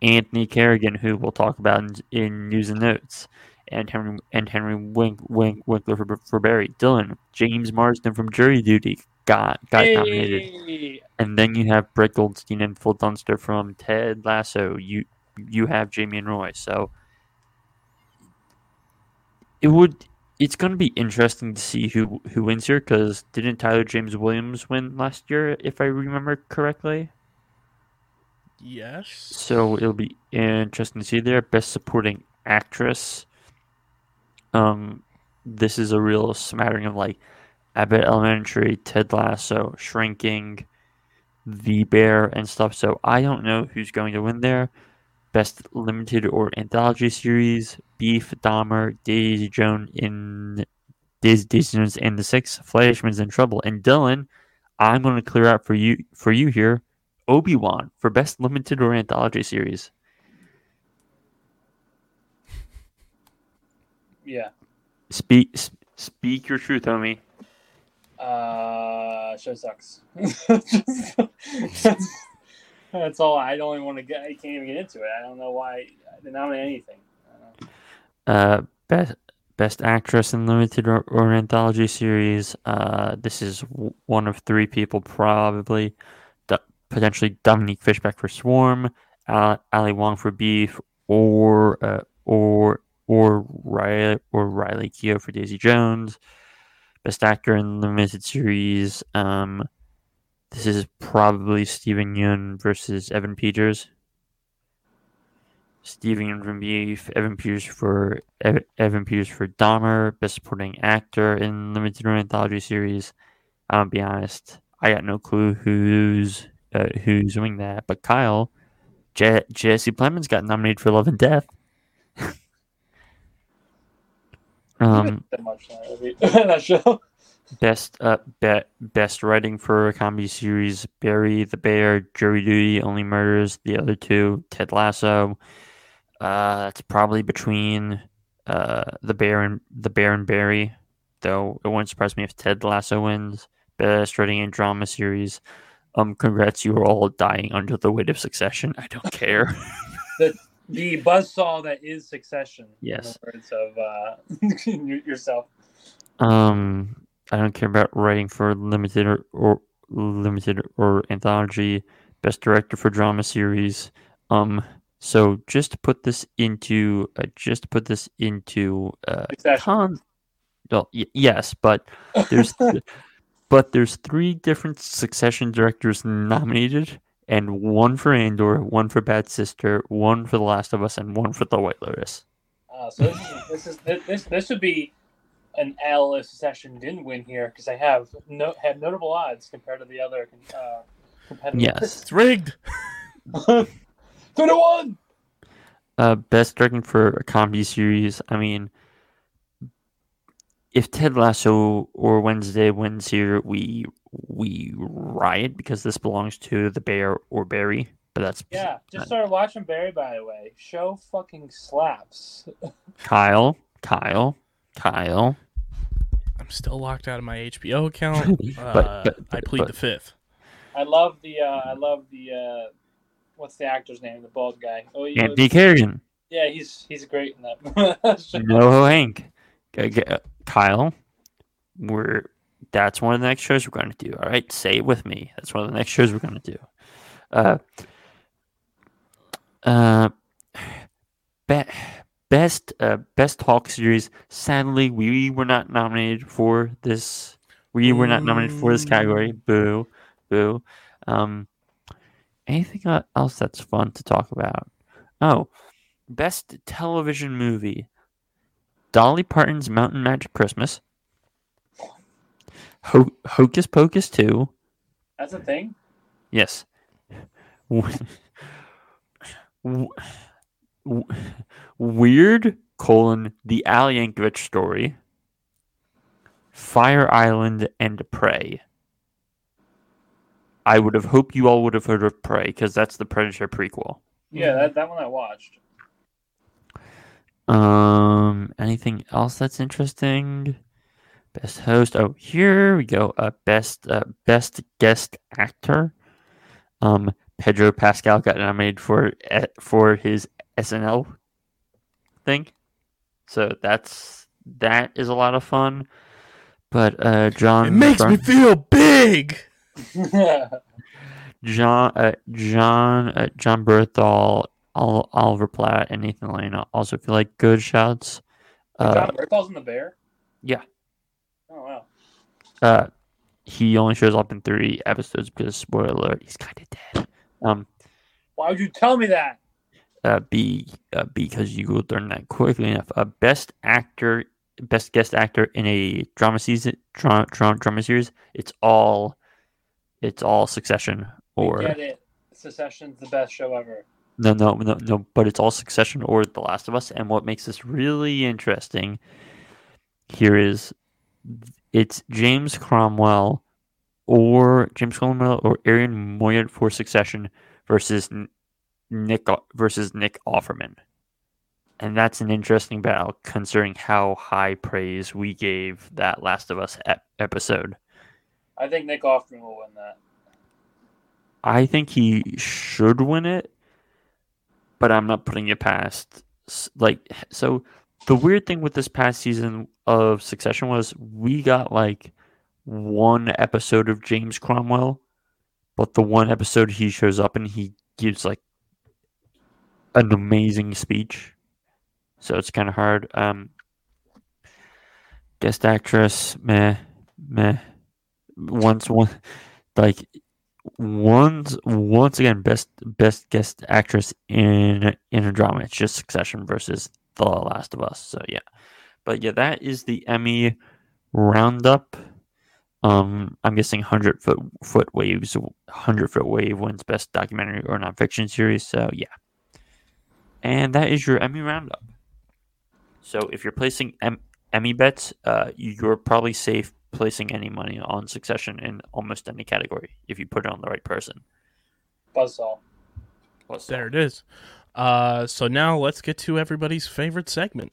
Anthony Carrigan, who we'll talk about in, in news and notes, and Henry and Henry Wink, Wink, Winkler for, for Barry. Dylan James Marsden from Jury Duty got got nominated. And then you have Brett Goldstein and Phil Dunster from Ted Lasso. You you have Jamie and Roy. So it would it's going to be interesting to see who who wins here because didn't Tyler James Williams win last year if I remember correctly? Yes. So it'll be interesting to see there. Best supporting actress. Um, this is a real smattering of like Abbott Elementary, Ted Lasso, Shrinking, The Bear, and stuff. So I don't know who's going to win there. Best limited or anthology series: Beef, Dahmer, Daisy Jones in Daisy, Daisy Jones and the Six, Fleishman's in Trouble, and Dylan. I'm going to clear out for you for you here. Obi Wan for best limited or anthology series. Yeah. Speak speak your truth, homie. Uh, show sucks. that's, all. I don't even want to get. I can't even get into it. I don't know why they nominate. Anything. Uh, best best actress in limited or, or anthology series. Uh, this is w- one of three people probably. D- potentially Dominique Fishback for Swarm, uh, Ali Wong for Beef, or uh, or or Riley or Riley Keough for Daisy Jones. Best actor in limited series. Um, this is probably Steven Yeun versus Evan Peters. Steven Yeun from Beef, Evan Peters for Ev- Evan Peters for Dahmer, Best Supporting Actor in limited or anthology series. I'll be honest, I got no clue who's uh, who's doing that. But Kyle, Je- Jesse Plemons got nominated for Love and Death. um, much in that movie- that show. Best uh be- best writing for a comedy series: Barry the Bear, Jury Duty, Only Murders. The other two: Ted Lasso. Uh, it's probably between uh the Bear and the Bear and Barry. Though it wouldn't surprise me if Ted Lasso wins. best writing in drama series. Um, congrats, you are all dying under the weight of Succession. I don't care. The buzzsaw that is Succession. Yes. In the words of uh, yourself. Um, I don't care about writing for limited or, or limited or anthology. Best director for drama series. Um, so just put this into, uh, just put this into uh, Succession. con. Well, y- yes, but there's, th- but there's three different Succession directors nominated, and one for Andor, one for Bad Sister, one for The Last of Us, and one for The White Lotus. Uh, so this is, this is this this this would be an L if Succession didn't win here because I have no have notable odds compared to the other uh, competitors. Yes. It's rigged. two to one. Uh, best directing for a comedy series. I mean, if Ted Lasso or Wednesday wins here, we we riot because this belongs to the Bear or Barry. But that's Yeah, just started watching Barry. By the way, show fucking slaps. Kyle, Kyle, Kyle. I'm still locked out of my HBO account. Uh, But- but- I plead but- the fifth. I love the uh, I love the uh, what's the actor's name? The bald guy. Oh, he Andy Carrigan, yeah, he's he's great in that. show. no Hank, G- G- Kyle. We're that's one of the next shows we're going to do. All right, say it with me. That's one of the next shows we're going to do. Uh, uh, be- best uh, best talk series. Sadly, we were not nominated for this. We were not nominated for this category. Boo, boo. Um, anything else that's fun to talk about? Oh, best television movie. Dolly Parton's Mountain Magic Christmas. Ho- Hocus Pocus 2. That's a thing. Yes. Weird colon the Al Yankovic story. Fire Island and Prey. I would have hoped you all would have heard of Prey because that's the Predator prequel. Yeah, that, that one I watched. Um, anything else that's interesting? Best host. Oh, here we go. Uh, best uh, best guest actor. Um, Pedro Pascal got nominated for eh, for his SNL thing, so that's that is a lot of fun. But uh, John, It makes me feel big. John, uh, John, uh, John Bernthal, Ol- Oliver Platt, and Nathan Lane also feel like good shouts. Uh, John Bernthal's in the Bear. yeah. Oh wow. Uh, he only shows up in three episodes because spoiler alert, he's kind of dead. Um, Why would you tell me that? uh, B, uh, because you will learn that quickly enough. Uh, best actor, best guest actor in a drama season, drama, drama, drama series. It's all, it's all Succession We or get it. Succession's the best show ever. no, no, no, no. But it's all Succession or The Last of Us. And what makes this really interesting here is it's James Cromwell or James Cromwell or Aaron Moayed for Succession versus Nick versus Nick Offerman. And that's an interesting battle considering how high praise we gave that Last of Us ep- episode. I think Nick Offerman will win that. I think he should win it, but I'm not putting it past. Like, so the weird thing with this past season of Succession was we got like one episode of James Cromwell, but the one episode he shows up and he gives like an amazing speech. So it's kind of hard. Um, guest actress, meh, meh. Once one, like once once again best best guest actress in in a drama. It's just Succession versus The Last of Us. So yeah, but yeah, that is the Emmy roundup. Um, I'm guessing hundred foot foot waves, hundred foot wave wins best documentary or nonfiction series. So yeah, and that is your Emmy roundup. So if you're placing em- Emmy bets, uh, you're probably safe placing any money on Succession in almost any category if you put it on the right person. Buzzsaw. Well, there it is. Uh, so now let's get to everybody's favorite segment.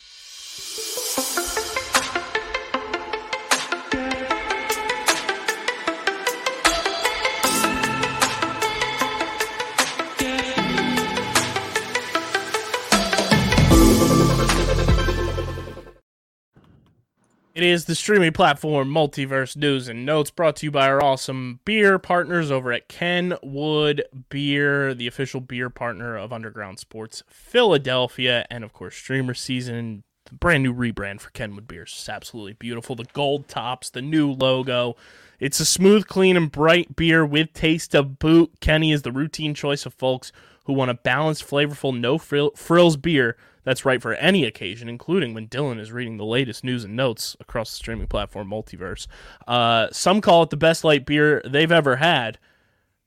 It is the streaming platform Multiverse News and Notes brought to you by our awesome beer partners over at Kenwood Beer, the official beer partner of Underground Sports Philadelphia, and of course, Streamer Season. Brand new rebrand for Kenwood Beer is absolutely beautiful. The gold tops, the new logo. It's a smooth, clean, and bright beer with taste of boot. Kenny is the routine choice of folks who want a balanced, flavorful, no frills beer that's right for any occasion, including when Dylan is reading the latest news and notes across the streaming platform Multiverse. Uh, some call it the best light beer they've ever had.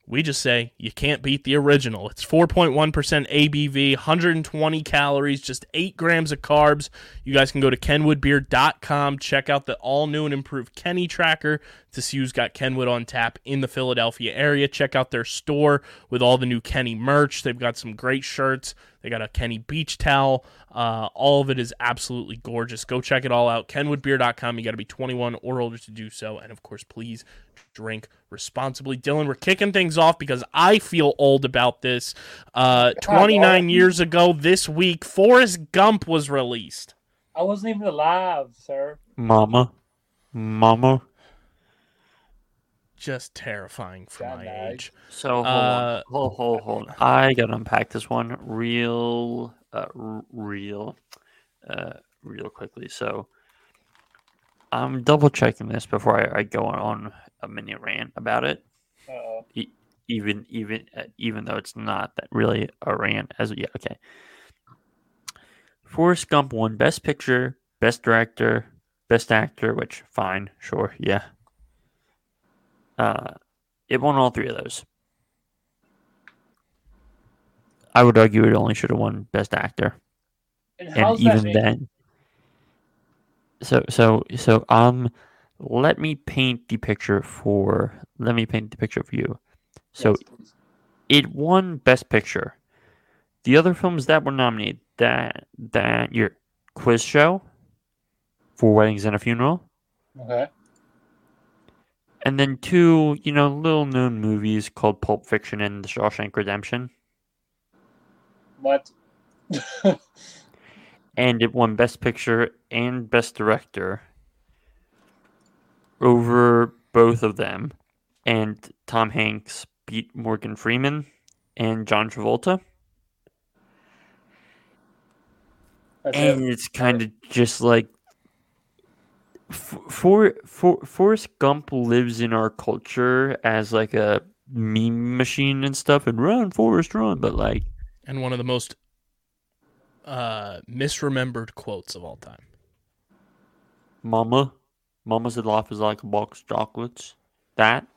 We just say you can't beat the original. It's 4.1% ABV, 120 calories, just 8 grams of carbs. You guys can go to kenwoodbeer.com, check out the all new and improved Kenny tracker to see who's got Kenwood on tap in the Philadelphia area. Check out their store with all the new Kenny merch. They've got some great shirts. They got a Kenny beach towel. Uh, all of it is absolutely gorgeous. Go check it all out. KenwoodBeer.com. You got to be 21 or older to do so. And of course, please drink responsibly. Dylan, we're kicking things off because I feel old about this. Uh, 29 years ago this week, Forrest Gump was released. I wasn't even alive, sir. Mama. Mama. Just terrifying for Sad my bag. age. So hold Uh, on, hold, hold, hold. I gotta unpack this one real, uh, r- real, uh, real quickly. So I'm double checking this before I, I go on a mini rant about it. Uh-oh. Even, even, uh, even though it's not that really a rant as yeah, okay. Forrest Gump won Best Picture, Best Director, Best Actor, which fine, sure, yeah. Uh, it won all three of those. I would argue it only should have won Best Actor, And and even then. So so so um, let me paint the picture for let me paint the picture for you. So Yes, it won Best Picture. The other films that were nominated that that your quiz show, Four Weddings and a Funeral, Okay. and then two you know little known movies called Pulp Fiction and The Shawshank Redemption. What? and it won Best Picture and Best Director over both of them. And Tom Hanks beat Morgan Freeman and John Travolta. That's And it. it's kind of just like F- for for Forrest Gump lives in our culture as like a meme machine and stuff, and run Forrest run, but like And one of the most uh, misremembered quotes of all time. Mama, Mama said life is like a box of chocolates. That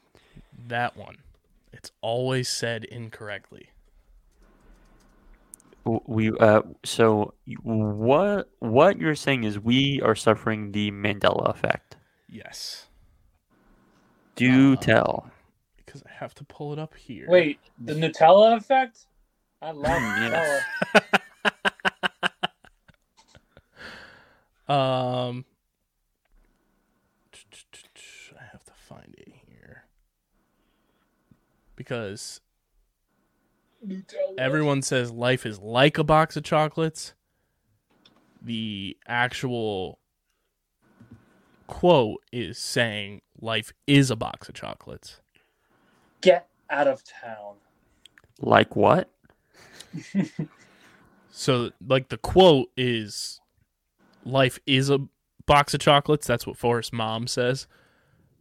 That one. It's always said incorrectly. We uh so what what you're saying is we are suffering the Mandela effect. Yes. Do Uh, tell. Because I have to pull it up here. Wait, the Nutella effect? I love Mm, Nutella. Um, I have to find it here because Nutella. everyone says life is like a box of chocolates. The actual quote is saying life is a box of chocolates. Get out of town. Like what? So, like, the quote is life is a box of chocolates. That's what Forrest's mom says.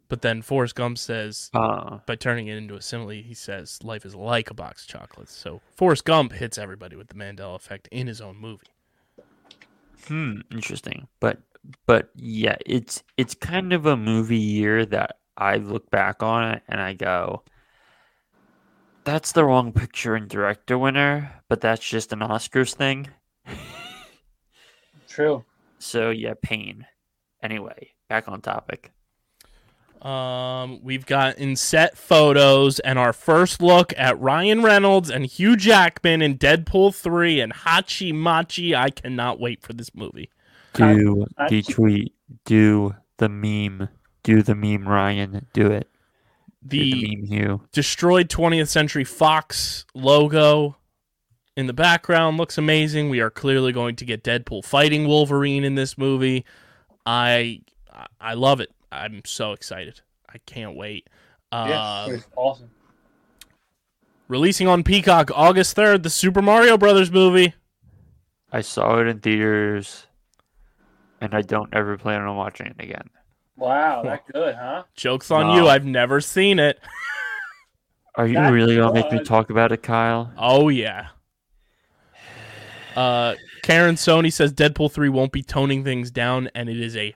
But then Forrest Gump says, Uh by turning it into a simile, he says life is like a box of chocolates. So Forrest Gump hits everybody with the Mandela effect in his own movie. hmm, interesting. But but yeah, it's it's kind of a movie year that I look back on it and I go that's the wrong picture and director winner, but that's just an Oscars thing. True. So yeah, pain. Anyway, back on topic. Um, we've got in set photos and our first look at Ryan Reynolds and Hugh Jackman in Deadpool 3 and Hachi Machi. I cannot wait for this movie. Do the tweet. Do the meme. Do the meme, Ryan. Do it. Do The the meme, Hugh. destroyed 20th Century Fox logo in the background looks amazing. We are clearly going to get Deadpool fighting Wolverine in this movie. I I, I love it. I'm so excited. I can't wait. Yeah, Um, it's awesome. releasing on Peacock August 3rd, the Super Mario Brothers movie. I saw it in theaters, and I don't ever plan on watching it again. Wow, that good, huh? Jokes on No. you. I've never seen it. Are you That's really gonna make me talk about it, Kyle? Oh yeah. Uh, Karen Sony says Deadpool three won't be toning things down, and it is a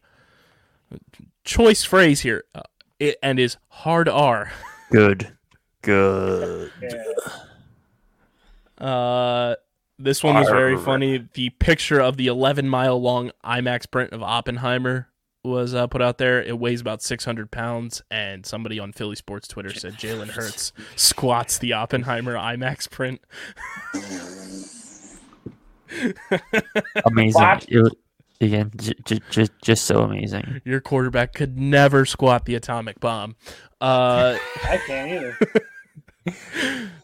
choice phrase here, uh, it, and is hard R. Good, good. Yeah. Uh, this one was very funny. The picture of the 11 mile long IMAX print of Oppenheimer was uh, put out there. It weighs about 600 pounds, and somebody on Philly Sports Twitter said Jalen Hurts squats the Oppenheimer IMAX print. Amazing. What? It was- again, j- j- just just so amazing. Your quarterback could never squat the atomic bomb. Uh, I can't either.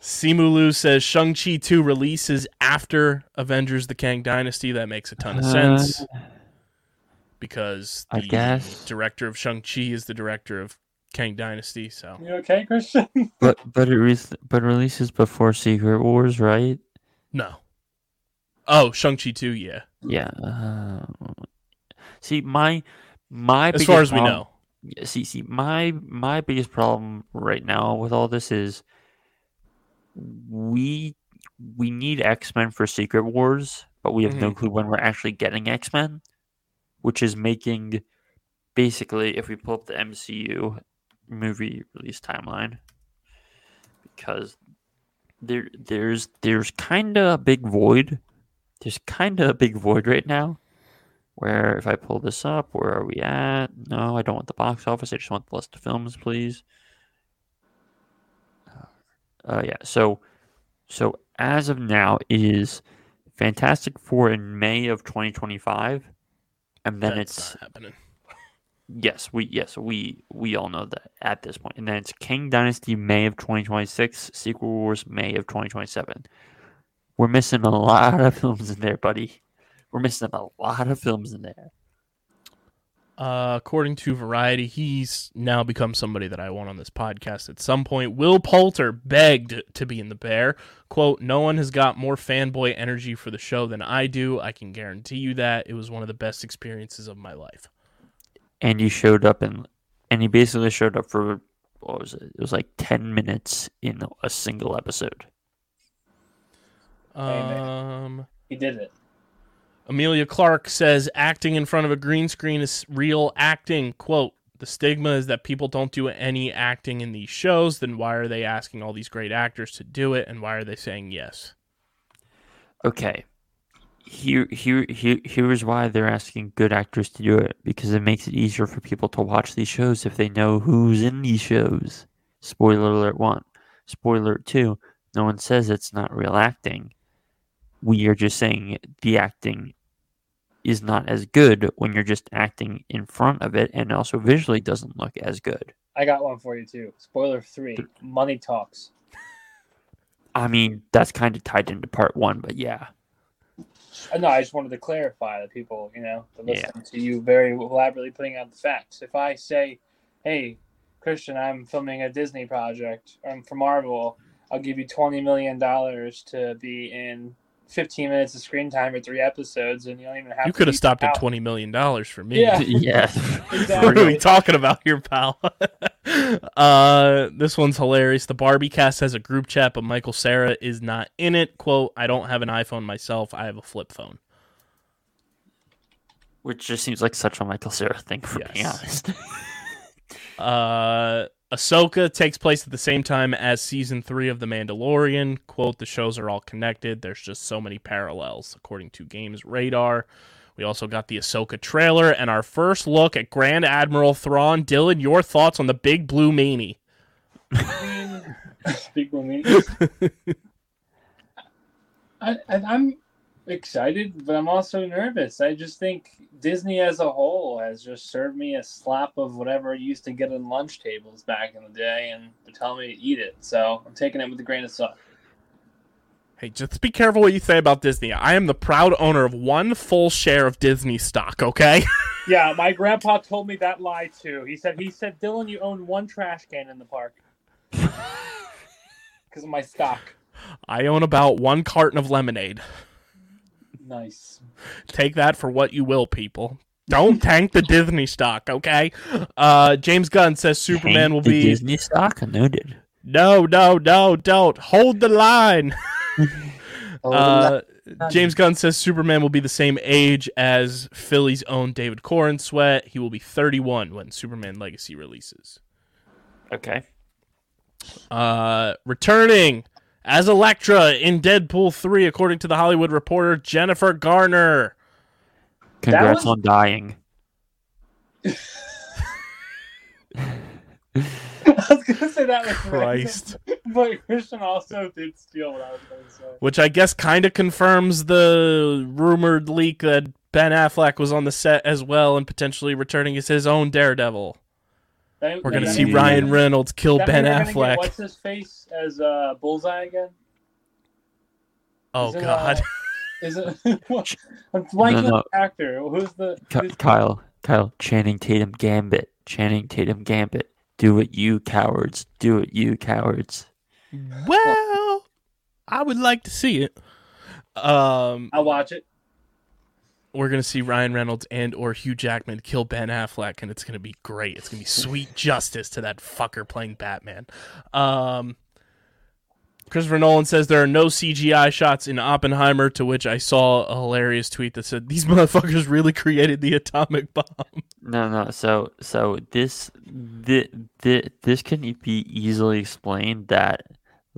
Simu Liu says Shang-Chi 2 releases after Avengers the Kang Dynasty. That makes a ton of sense Uh, because I guess. director of Shang-Chi is the director of Kang Dynasty. So You okay, Christian? But but it re- but releases before Secret Wars, right? no. Oh, Shang-Chi 2, yeah. Yeah. Uh, see, my my As far as we know. Yeah, see, see, my my biggest problem right now with all this is we we need X Men for Secret Wars, but we have no Mm-hmm. clue when we're actually getting X Men, which is making basically if we pull up the MCU movie release timeline, because there there's there's kind of a big void. There's kind of a big void right now where if I pull this up, where are we at? No, I don't want the box office. I just want the list of films, please. Uh, yeah. So, so as of now, is Fantastic Four in May of 2025, and then That's it's not happening. yes, we yes we we all know that at this point, and then it's Kang Dynasty May of 2026, Secret Wars May of 2027. We're missing a lot of films in there, buddy. We're missing a lot of films in there. Uh, according to Variety, he's now become somebody that I want on this podcast at some point. Will Poulter begged to be in the Bear. Quote, No one has got more fanboy energy for the show than I do. I can guarantee you that. It was one of the best experiences of my life. and he showed up and and he basically showed up for what was it? It was like ten minutes in a single episode. Um, He did it. Emilia Clarke says acting in front of a green screen is real acting. Quote, the stigma is that people don't do any acting in these shows. Then why are they asking all these great actors to do it? And why are they saying yes? Okay. Here here here here's why they're asking good actors to do it, because it makes it easier for people to watch these shows if they know who's in these shows. Spoiler alert one. Spoiler alert two. No one says it's not real acting. We are just saying the acting is not as good when you're just acting in front of it and also visually doesn't look as good. I got one for you too. Spoiler three: Money talks. I mean, that's kind of tied into part one, but yeah. Uh, No, I just wanted to clarify that people, you know, to Yeah. listen to you very elaborately putting out the facts. If I say, "Hey, Christian, I'm filming a Disney project. I'm for Marvel. I'll give you twenty million dollars to be in 15 minutes of screen time for three episodes, and you don't even have." You to could have stopped at twenty million dollars for me. Yeah. yeah. what are we talking about here, pal? uh, this one's hilarious. The Barbie cast has a group chat, but Michael Cera is not in it. Quote, I don't have an iPhone myself. I have a flip phone. Which just seems like such a Michael Cera thing, for being honest. Uh, Ahsoka takes place at the same time as season three of The Mandalorian. Quote, the shows are all connected. There's just so many parallels, according to Games Radar. We also got the Ahsoka trailer and our first look at Grand Admiral Thrawn. Dylan, your thoughts on the Big Blue Meanie? Big woman. I, I, I'm excited, but I'm also nervous. I just think Disney as a whole has just served me a slap of whatever I used to get in lunch tables back in the day, and they're telling me to eat it. So I'm taking it with a grain of salt. Hey, just be careful what you say about Disney. I am the proud owner of one full share of Disney stock, okay? Yeah, my grandpa told me that lie too. He said he said Dylan, you own one trash can in the park because of my stock. I own about one carton of lemonade. Nice. Take that for what you will, people. Don't tank the Disney stock, okay? Uh, James Gunn says Superman will the be Disney stock. Noted. no, no, no, don't hold the line. Uh, James Gunn says Superman will be the same age as Philly's own David Corenswet. He will be 31 when Superman Legacy releases. Okay. Uh, returning as Elektra in Deadpool 3, according to the Hollywood Reporter, Jennifer Garner. Congrats was- on dying. I was gonna say that was Christ. but Christian also did steal what I was gonna say. Which I guess kind of confirms the rumored leak that Ben Affleck was on the set as well and potentially returning as his own Daredevil. That- We're going to that see means- Ryan Reynolds kill Ben means we're gonna get Affleck. What's his face as uh, Bullseye again? Oh, Is it, God. uh, Is it? what- I'm blanking No, no. on the actor. Who's the? Who's- Kyle, Kyle, Channing Tatum Gambit, Channing Tatum Gambit. Do it, you cowards. Do it, you cowards. Well, I would like to see it. Um, I'll watch it. We're gonna see Ryan Reynolds and or Hugh Jackman kill Ben Affleck, and it's gonna be great. It's gonna be sweet justice to that fucker playing Batman. Um, Christopher Nolan says there are no CGI shots in Oppenheimer, to which I saw a hilarious tweet that said these motherfuckers really created the atomic bomb. No, no. So, so this, this, this can be easily explained that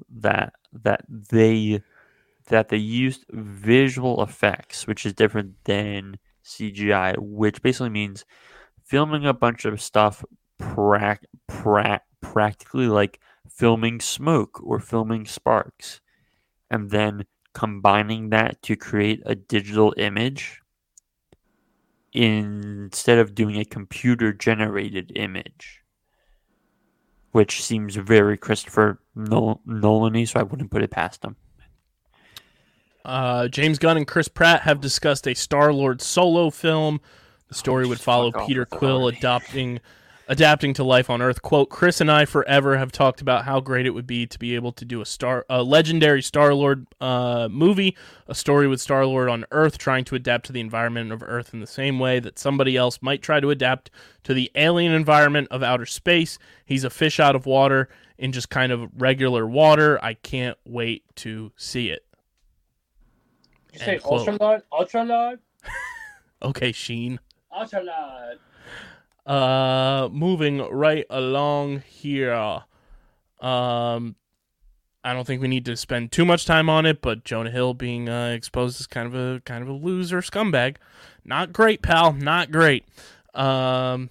that that they that they used visual effects, which is different than CGI, which basically means filming a bunch of stuff prac, prac, practically like filming smoke or filming sparks, and then combining that to create a digital image instead of doing a computer generated image, which seems very Christopher Nol- Nolan-y, so I wouldn't put it past him. Uh, James Gunn and Chris Pratt have discussed a Star Lord solo film. The story would follow Peter Quill adopting, adapting to life on Earth. "Quote: Chris and I forever have talked about how great it would be to be able to do a star, a legendary Star Lord uh, movie, a story with Star Lord on Earth trying to adapt to the environment of Earth in the same way that somebody else might try to adapt to the alien environment of outer space. He's a fish out of water in just kind of regular water. I can't wait to see it." You say Ultra Lord? Ultra Lord? Okay, Sheen. Ultra Lord. Uh, moving right along here. Um, I don't think we need to spend too much time on it, but Jonah Hill being uh, exposed as kind of a kind of a loser scumbag, not great, pal, not great. Um,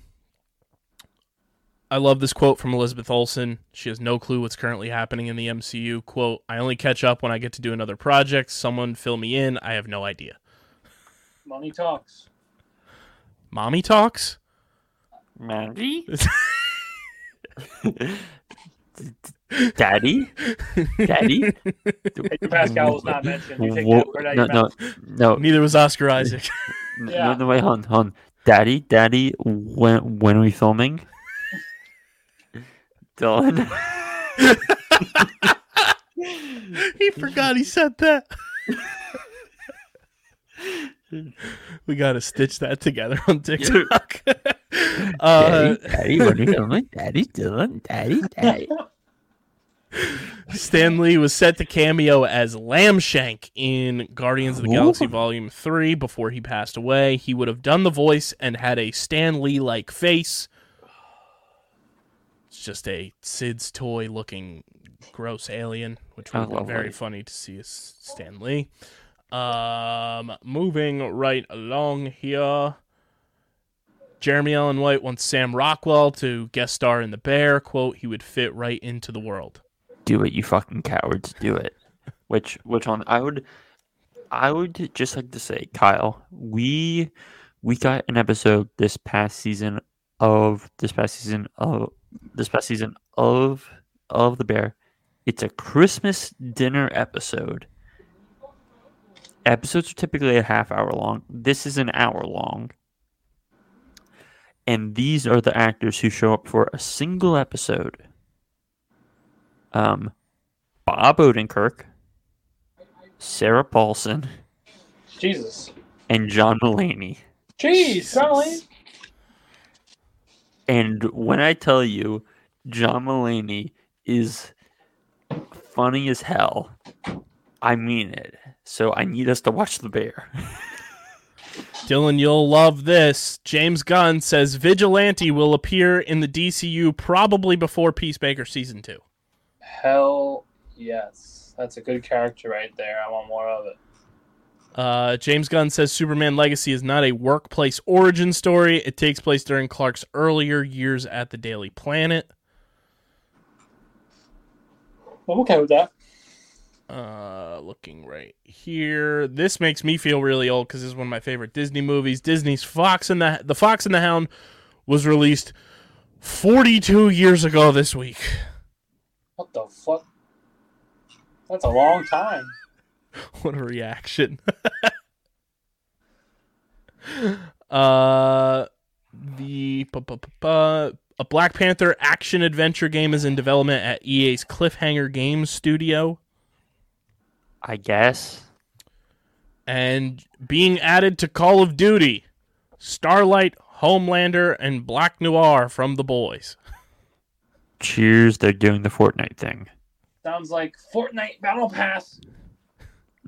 I love this quote from Elizabeth Olsen. She has no clue what's currently happening in the MCU. Quote: "I only catch up when I get to do another project. Someone fill me in. I have no idea." Money talks. Mommy talks. Mandy? Daddy? Daddy? Pedro Pascal was not mentioned. You take Wha- that word out of no, your no, mouth. no, Neither was Oscar Isaac. no, Yeah. no, wait, hold on, hold on. Daddy, Daddy, when when are we filming? Dylan. he forgot he said that. we gotta stitch that together on TikTok. uh, Daddy, Daddy, when are we filming? Daddy, Dylan, Daddy, Daddy. Stan Lee was set to cameo as Lamshank in Guardians of the Galaxy Ooh. Volume 3 before he passed away. He would have done the voice and had a Stan Lee like face. Just a Sid's toy looking gross alien, which would have very funny to see as Stan Lee. Um, moving right along here. Jeremy Allen White wants Sam Rockwell to guest star in The Bear. Quote, he would fit right into the world. do it, you fucking cowards, do it. Which which on I would I would just like to say, Kyle, we we got an episode this past season of this past season of this past season of of the bear. It's a Christmas dinner episode. Episodes are typically a half hour long. This is an hour long. and these are the actors who show up for a single episode. Um, Bob Odenkirk, Sarah Paulson, Jesus. and John Mulaney. Jeez, Charlie. And when I tell you, John Mulaney is funny as hell, I mean it. So I need us to watch The Bear. Dylan, you'll love this. James Gunn says Vigilante will appear in the DCU probably before Peacemaker season two. Hell yes. That's a good character right there. I want more of it. Uh, James Gunn says Superman Legacy is not a workplace origin story. It takes place during Clark's earlier years at the Daily Planet. I'm okay with that. Uh, looking right here, this makes me feel really old because this is one of my favorite Disney movies. Disney's Fox and the the Fox and the Hound was released 42 years ago this week. What the fuck? That's a long time. what a reaction. uh, the a Black Panther action adventure game is in development at EA's Cliffhanger Games studio I guess. and being added to Call of Duty, Starlight, Homelander, and Black Noir from The Boys. Cheers, they're doing the Fortnite thing. Sounds like Fortnite Battle Pass.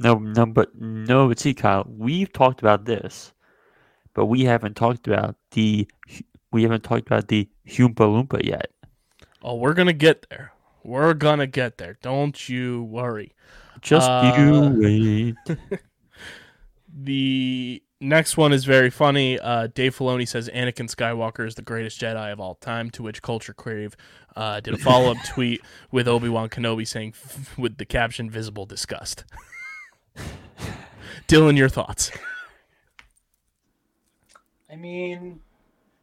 No, no, but no, but see, Kyle, we've talked about this, but we haven't talked about the we haven't talked about the Oompa Loompa yet. Oh, we're gonna get there. We're gonna get there. Don't you worry. Just Uh, you wait. The next one is very funny. Uh, Dave Filoni says Anakin Skywalker is the greatest Jedi of all time. To which Culture Crave uh, did a follow up tweet with Obi Wan Kenobi saying, with the caption "Visible disgust." Dylan, your thoughts? I mean,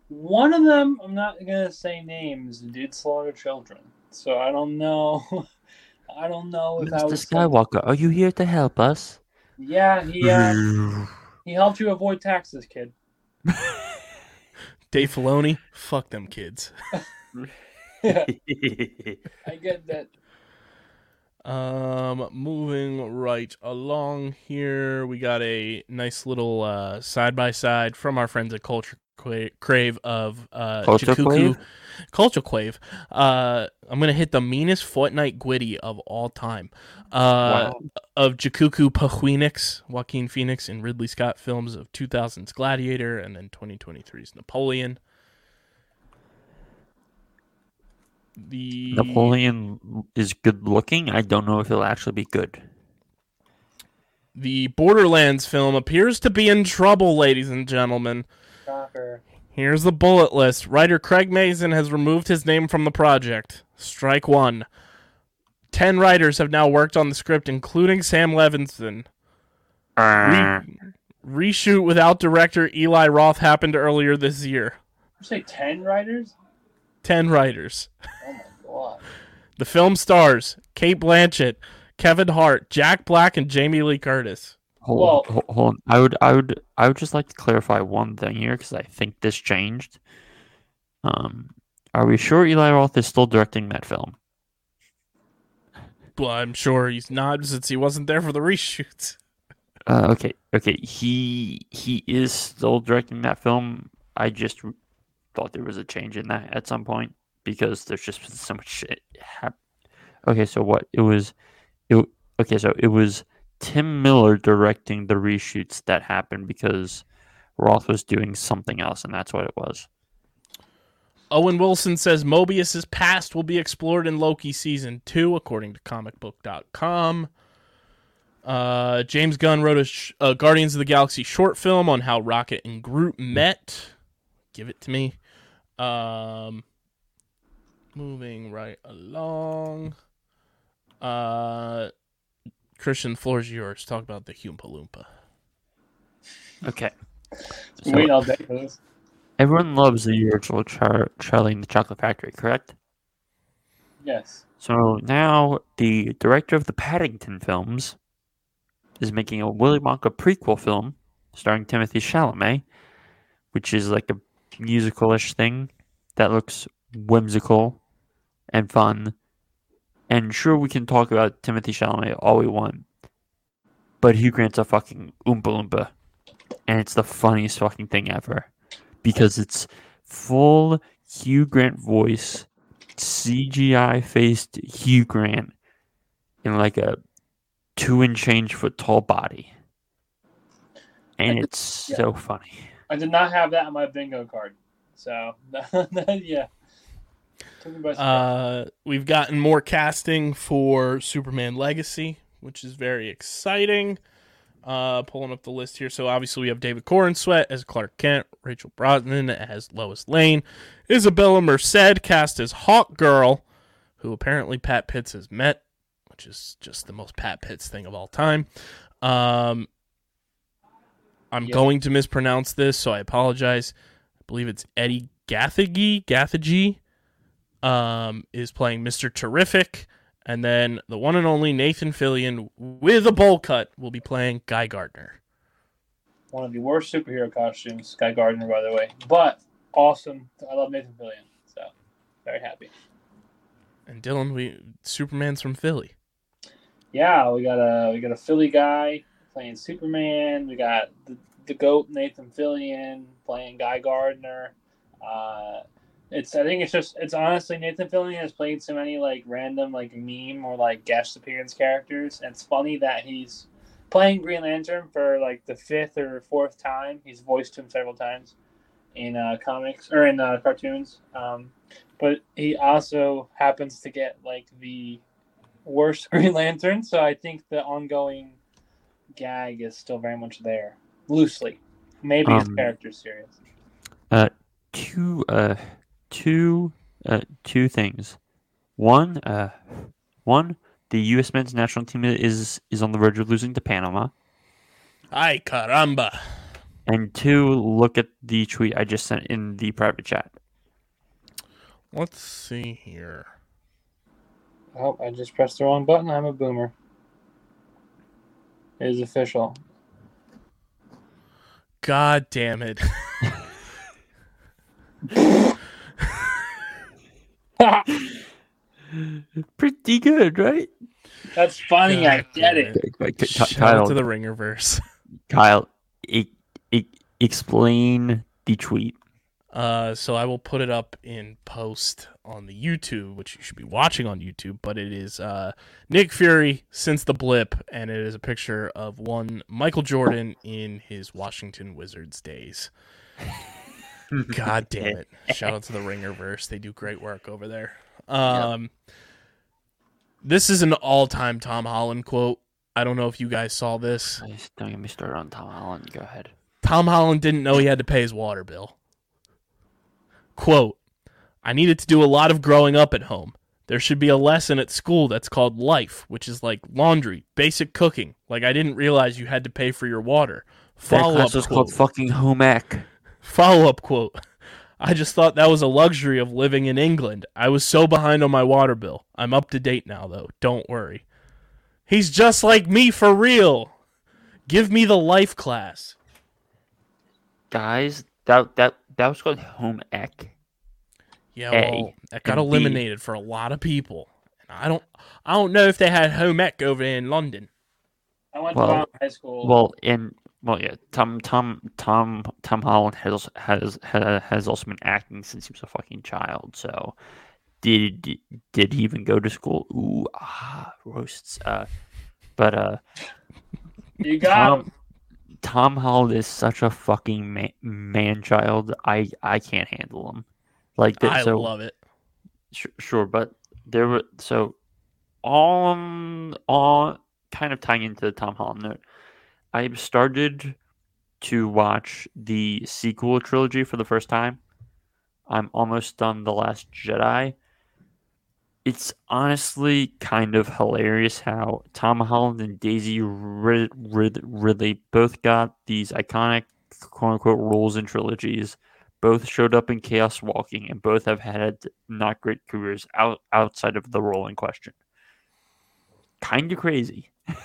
one of them, I'm not gonna say names, did slaughter children. So I don't know. I don't know if I Mr. would. Skywalker, are you here to help us? Yeah, he uh, he helped you avoid taxes, kid. Dave Filoni, fuck them kids. I get that. Um, moving right along here, we got a nice little uh side by side from our friends at Culture Crave of uh Culture Jakuku- Crave? Culture Crave. Uh, I'm gonna hit the meanest Fortnite Gwitty of all time. Uh, Wow. of Jakuku Phoenix, Joaquin Phoenix, in Ridley Scott films of 2000's Gladiator and then 2023's Napoleon. The Napoleon is good looking. I don't know if he'll actually be good. The Borderlands film appears to be in trouble, ladies and gentlemen. Shocker. Here's the bullet list. Writer Craig Mazin has removed his name from the project. Strike one. Ten writers have now worked on the script, including Sam Levinson. Re- uh. reshoot without director Eli Roth happened earlier this year. You say ten writers? Ten writers. Oh my god. The film stars Cate Blanchett, Kevin Hart, Jack Black, and Jamie Lee Curtis. Hold, Well- on, hold, hold on. I would, I would, I would just like to clarify one thing here because I think this changed. Um, are we sure Eli Roth is still directing that film? Well, I'm sure he's not since he wasn't there for the reshoots. Uh, okay, okay. He he is still directing that film. I just r- thought there was a change in that at some point because there's just so much shit. Hap- okay, so what it was, it okay. So it was Tim Miller directing the reshoots that happened because Roth was doing something else, and that's what it was. Owen Wilson says Mobius's past will be explored in Loki season two, according to comicbook.com. Uh, James Gunn wrote a, sh- a Guardians of the Galaxy short film on how Rocket and Groot met. Give it to me. Um, moving right along. Uh, Christian, the floor is yours. Talk about the Oompa Loompa. Okay. Been So waiting all day for this. everyone loves the original Char- Charlie and the Chocolate Factory, correct? Yes. So now the director of the Paddington films is making a Willy Wonka prequel film starring Timothy Chalamet, which is like a musicalish thing that looks whimsical and fun. And sure, we can talk about Timothy Chalamet all we want, but Hugh Grant's a fucking oompa loompa, and it's the funniest fucking thing ever because it's full Hugh Grant voice, CGI faced Hugh Grant in like a two and change foot tall body, and it's yeah. so funny. I did not have that on my bingo card. So yeah. Uh, we've gotten more casting for Superman Legacy, which is very exciting. Uh, pulling up the list here. So obviously we have David Corenswet as Clark Kent, Rachel Brosnahan as Lois Lane, Isabella Merced cast as Hawk Girl, who apparently Pat Pitts has met, which is just the most Pat Pitts thing of all time. Um, I'm Yeah. going to mispronounce this, so I apologize. I believe it's Eddie Gathegi, Gathegi, um, is playing Mr. Terrific, and then the one and only Nathan Fillion with a bowl cut will be playing Guy Gardner. One of the worst superhero costumes, Guy Gardner, by the way. But awesome. I love Nathan Fillion. So very happy. And Dylan, we Superman's from Philly. Yeah, we got a we got a Philly guy playing Superman. We got the, the goat Nathan Fillion playing Guy Gardner. Uh, it's I think it's just it's honestly Nathan Fillion has played so many like random like meme or like guest appearance characters. And it's funny that he's playing Green Lantern for like the fifth or fourth time. He's voiced him several times in uh, comics or in uh, cartoons. Um, but he also happens to get like the worst Green Lantern, so I think the ongoing gag is still very much there, loosely. Maybe his Um, character's serious. Uh, two uh two uh two things. One uh one the U.S. men's national team is is on the verge of losing to Panama, Ay caramba! and two look at the tweet I just sent in the private chat. Let's see here. Oh, I just pressed the wrong button. I'm a boomer. It is official. God damn it! Pretty good, right? That's funny. I get damn it. Shout Kyle, to the Ringerverse. Kyle, e- e- explain the tweet. Uh, so I will put it up in post on the YouTube, which you should be watching on YouTube. But it is uh, Nick Fury since the blip, and it is a picture of one Michael Jordan in his Washington Wizards days. God damn it! Shout out to the Ringerverse; they do great work over there. Um, this is an all-time Tom Holland quote. I don't know if you guys saw this. Don't get me started on Tom Holland. Go ahead. Tom Holland didn't know he had to pay his water bill. Quote, I needed to do a lot of growing up at home. There should be a lesson at school that's called life, which is like laundry, basic cooking. Like I didn't realize you had to pay for your water. That Follow class up was quote. called fucking home ec. Follow up quote. I just thought that was a luxury of living in England. I was so behind on my water bill. I'm up to date now, though. Don't worry. He's just like me for real. Give me the life class. Guys, that that that was called home ec. Yeah, A, well, that got and B. eliminated for a lot of people. And I don't, I don't know if they had home ec over in London. I went Well- to Brown high school. Well, in well, yeah, Tom Tom Tom Tom Holland has has has, has also been acting since he was a fucking child. So, did did he even go to school? Ooh, ah, roasts. Uh, but uh, you got Tom him. Tom Holland is such a fucking man, man child. I I can't handle him. Like that. I so love it. Sure, sure, but there were so all um, all kind of tying into the Tom Holland note. I started to watch the sequel trilogy for the first time. I'm almost done the Last Jedi. It's honestly kind of hilarious how Tom Holland and Daisy Rid- Rid- Ridley both got these iconic quote unquote roles in trilogies both showed up in Chaos Walking, and both have had not great careers out outside of the role in question. Kind of crazy.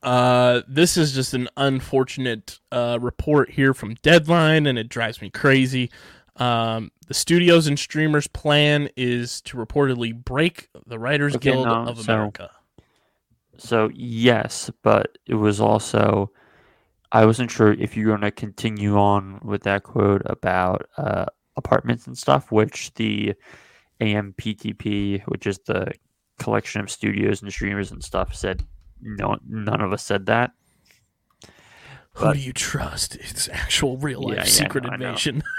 Uh, this is just an unfortunate uh, report here from Deadline, and it drives me crazy. Um, the studios and streamers' plan is to reportedly break the Writers Okay, Guild no, of America. So yes, but it was also I wasn't sure if you're going to continue on with that quote about uh, apartments and stuff, which the AMPTP, which is the collection of studios and streamers and stuff, said no, none of us said that. Who but- do you trust? It's actual real life Yeah, yeah, secret no, I know. invasion.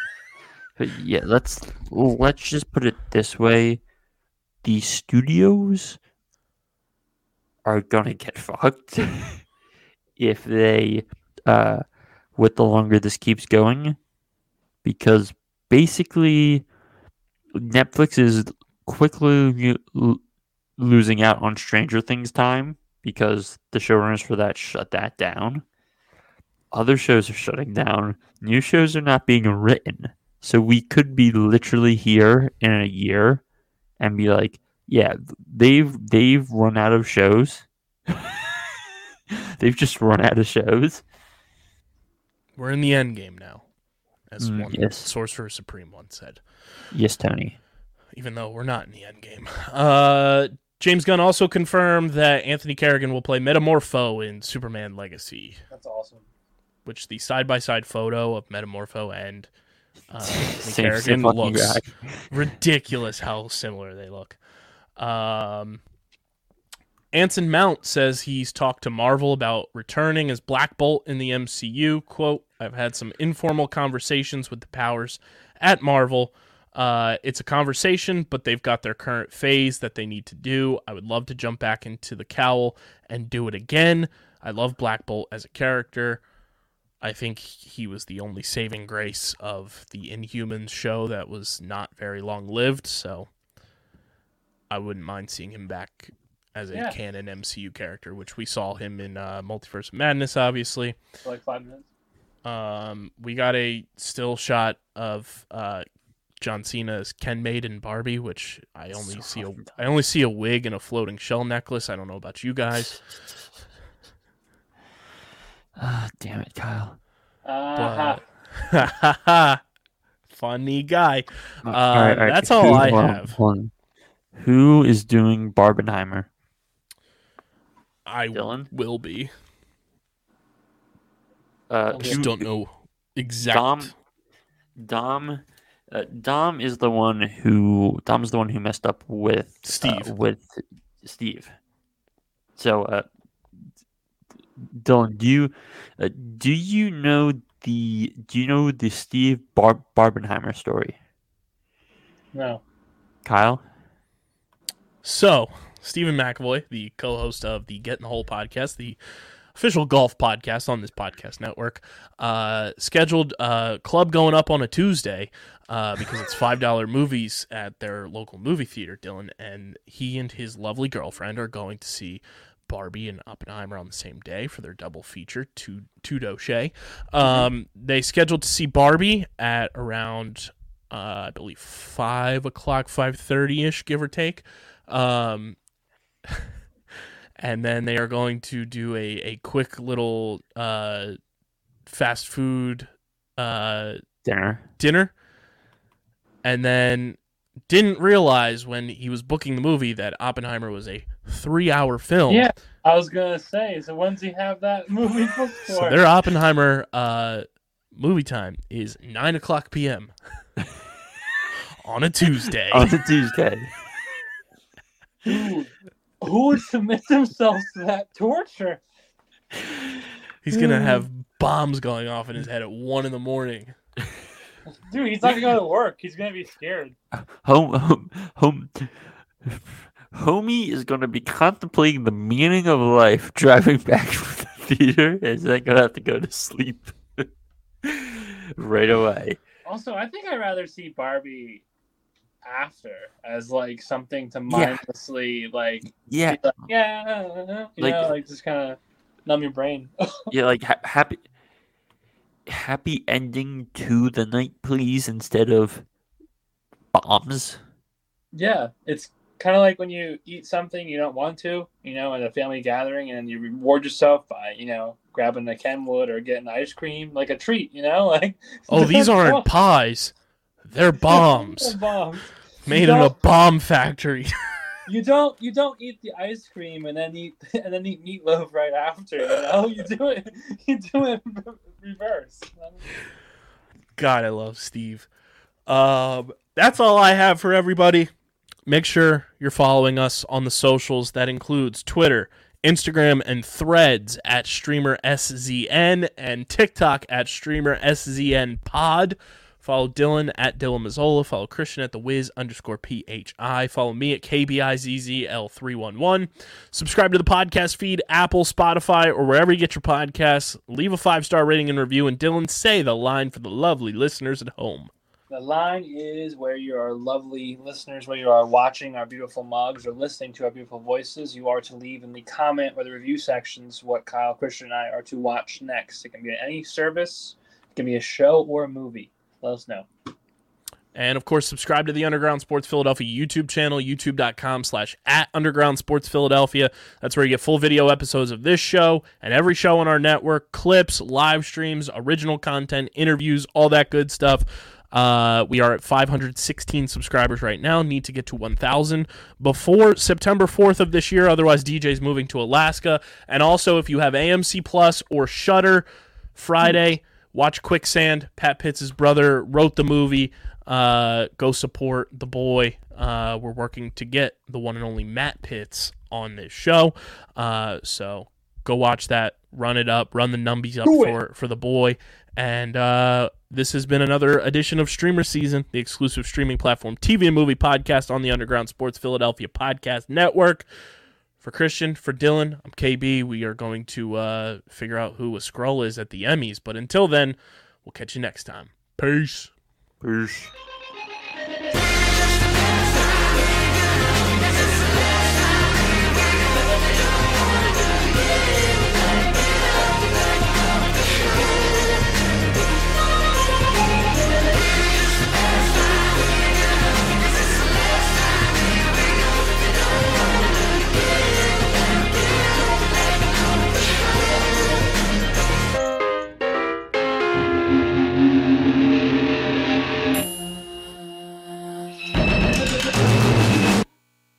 But yeah, let's let's just put it this way: the studios are gonna get fucked if they, uh, with the longer this keeps going, because basically Netflix is quickly lo- losing out on Stranger Things time because the showrunners for that shut that down. Other shows are shutting down. New shows are not being written. So we could be literally here in a year and be like, yeah, they've they've run out of shows. they've just run out of shows. We're in the end game now, as Mm, one yes. Sorcerer Supreme once said. Yes, Tony. even though we're not in the end game. Uh, James Gunn also confirmed that Anthony Carrigan will play Metamorpho in Superman Legacy, That's awesome. which the side by side photo of Metamorpho and uh, Same- same fucking looks guy. ridiculous how similar they look. Um, Anson Mount says he's talked to Marvel about returning as Black Bolt in the MCU. Quote, I've had some informal conversations with the powers at Marvel. Uh, it's a conversation, but they've got their current phase that they need to do. I would love to jump back into the cowl and do it again. I love Black Bolt as a character. I think he was the only saving grace of the Inhumans show that was not very long lived, so I wouldn't mind seeing him back as a Yeah. canon MCU character, which we saw him in uh, Multiverse of Madness, obviously. For like five minutes. Um, we got a still shot of uh, John Cena as Ken Maid in Barbie, which I only So see a I only see a wig and a floating shell necklace. I don't know about you guys, Ah, damn it, Kyle. Uh-huh. funny guy. Uh, Uh, that's all I hold have. hold on. Who is doing Barbenheimer? I Dylan? will be. Uh, I just don't know exactly. Dom. Dom. Uh, Dom is the one who Dom's the one who messed up with uh, Steve. with Steve. So, uh, Dylan, do you uh, do you know the do you know the Steve Bar- Barbenheimer story? No. Kyle, So, Stephen McAvoy, the co-host of the Get in the Hole podcast, the official golf podcast on this podcast network, uh, scheduled a club going up on a Tuesday uh, because it's five dollar movies at their local movie theater, Dylan, and he and his lovely girlfriend are going to see Barbie and Oppenheimer on the same day for their double feature, two two doche. Um, they scheduled to see Barbie at around, uh, I believe five o'clock, five thirty ish, give or take. Um, and then they are going to do a, a quick little uh, fast food uh, dinner. dinner. And then didn't realize when he was booking the movie that Oppenheimer was a three hour film. Yeah, I was gonna say. So when's he have that movie booked for? So their Oppenheimer uh, movie time is 9 o'clock p.m. on a Tuesday. on a Tuesday. Dude, who would submit themselves to that torture? He's going to have bombs going off in his head at 1 in the morning. Dude, he's not gonna go to work. He's gonna be scared. home, home, home. Homie is going to be contemplating the meaning of life driving back from the theater and is then going to have to go to sleep right away. Also, I think I'd rather see Barbie after as like something to Yeah. mindlessly like, Yeah, like yeah, you Like- know, like just kind of numb your brain. yeah, like ha- happy, happy ending to the night, please, instead of bombs. yeah, it's kind of like when you eat something you don't want to, you know, at a family gathering, and you reward yourself by, you know, grabbing a Kenwood or getting ice cream, like a treat, you know, like. Oh, these aren't pies. They're bombs bombs. made You in a bomb factory. You don't you don't eat the ice cream and then eat and then eat meatloaf right after. You know, you do it you do it reverse. God, I love Steve. Um, that's all I have for everybody. Make sure you're following us on the socials. That includes Twitter, Instagram, and Threads at Streamer SZN and TikTok at Streamer SZN Pod. Follow Dylan at Dylan Mazzola. Follow Christian at the Wiz underscore PHI. Follow me at KBIZZL311. Subscribe to the podcast feed, Apple, Spotify, or wherever you get your podcasts. Leave a five star rating and review. And Dylan, say the line for the lovely listeners at home. The line is where you are lovely listeners, where you are watching our beautiful mugs or listening to our beautiful voices. You are to leave in the comment or the review sections what Kyle, Christian, and I are to watch next. It can be any service, it can be a show or a movie. Let us know. And of course, subscribe to the Underground Sports Philadelphia YouTube channel, youtube.com slash at Underground Sports Philadelphia. That's where you get full video episodes of this show and every show on our network, clips, live streams, original content, interviews, all that good stuff. Uh, we are at 516 subscribers right now. Need to get to 1,000 before September 4th of this year. Otherwise, DJ's moving to Alaska. And also, if you have AMC Plus or Shudder, Friday, watch Quicksand. Pat Pitts' brother wrote the movie. Uh, go support the boy. Uh, we're working to get the one and only Matt Pitts on this show. Uh, so go watch that. Run it up. Run the numbies up Do it. for for the boy. And uh, this has been another edition of Streamer Season, the exclusive streaming platform TV and movie podcast on the Underground Sports Philadelphia Podcast Network. For Christian, for Dylan, I'm KB. We are going to uh, figure out who a Skrull is at the Emmys. But until then, we'll catch you next time. Peace. Peace.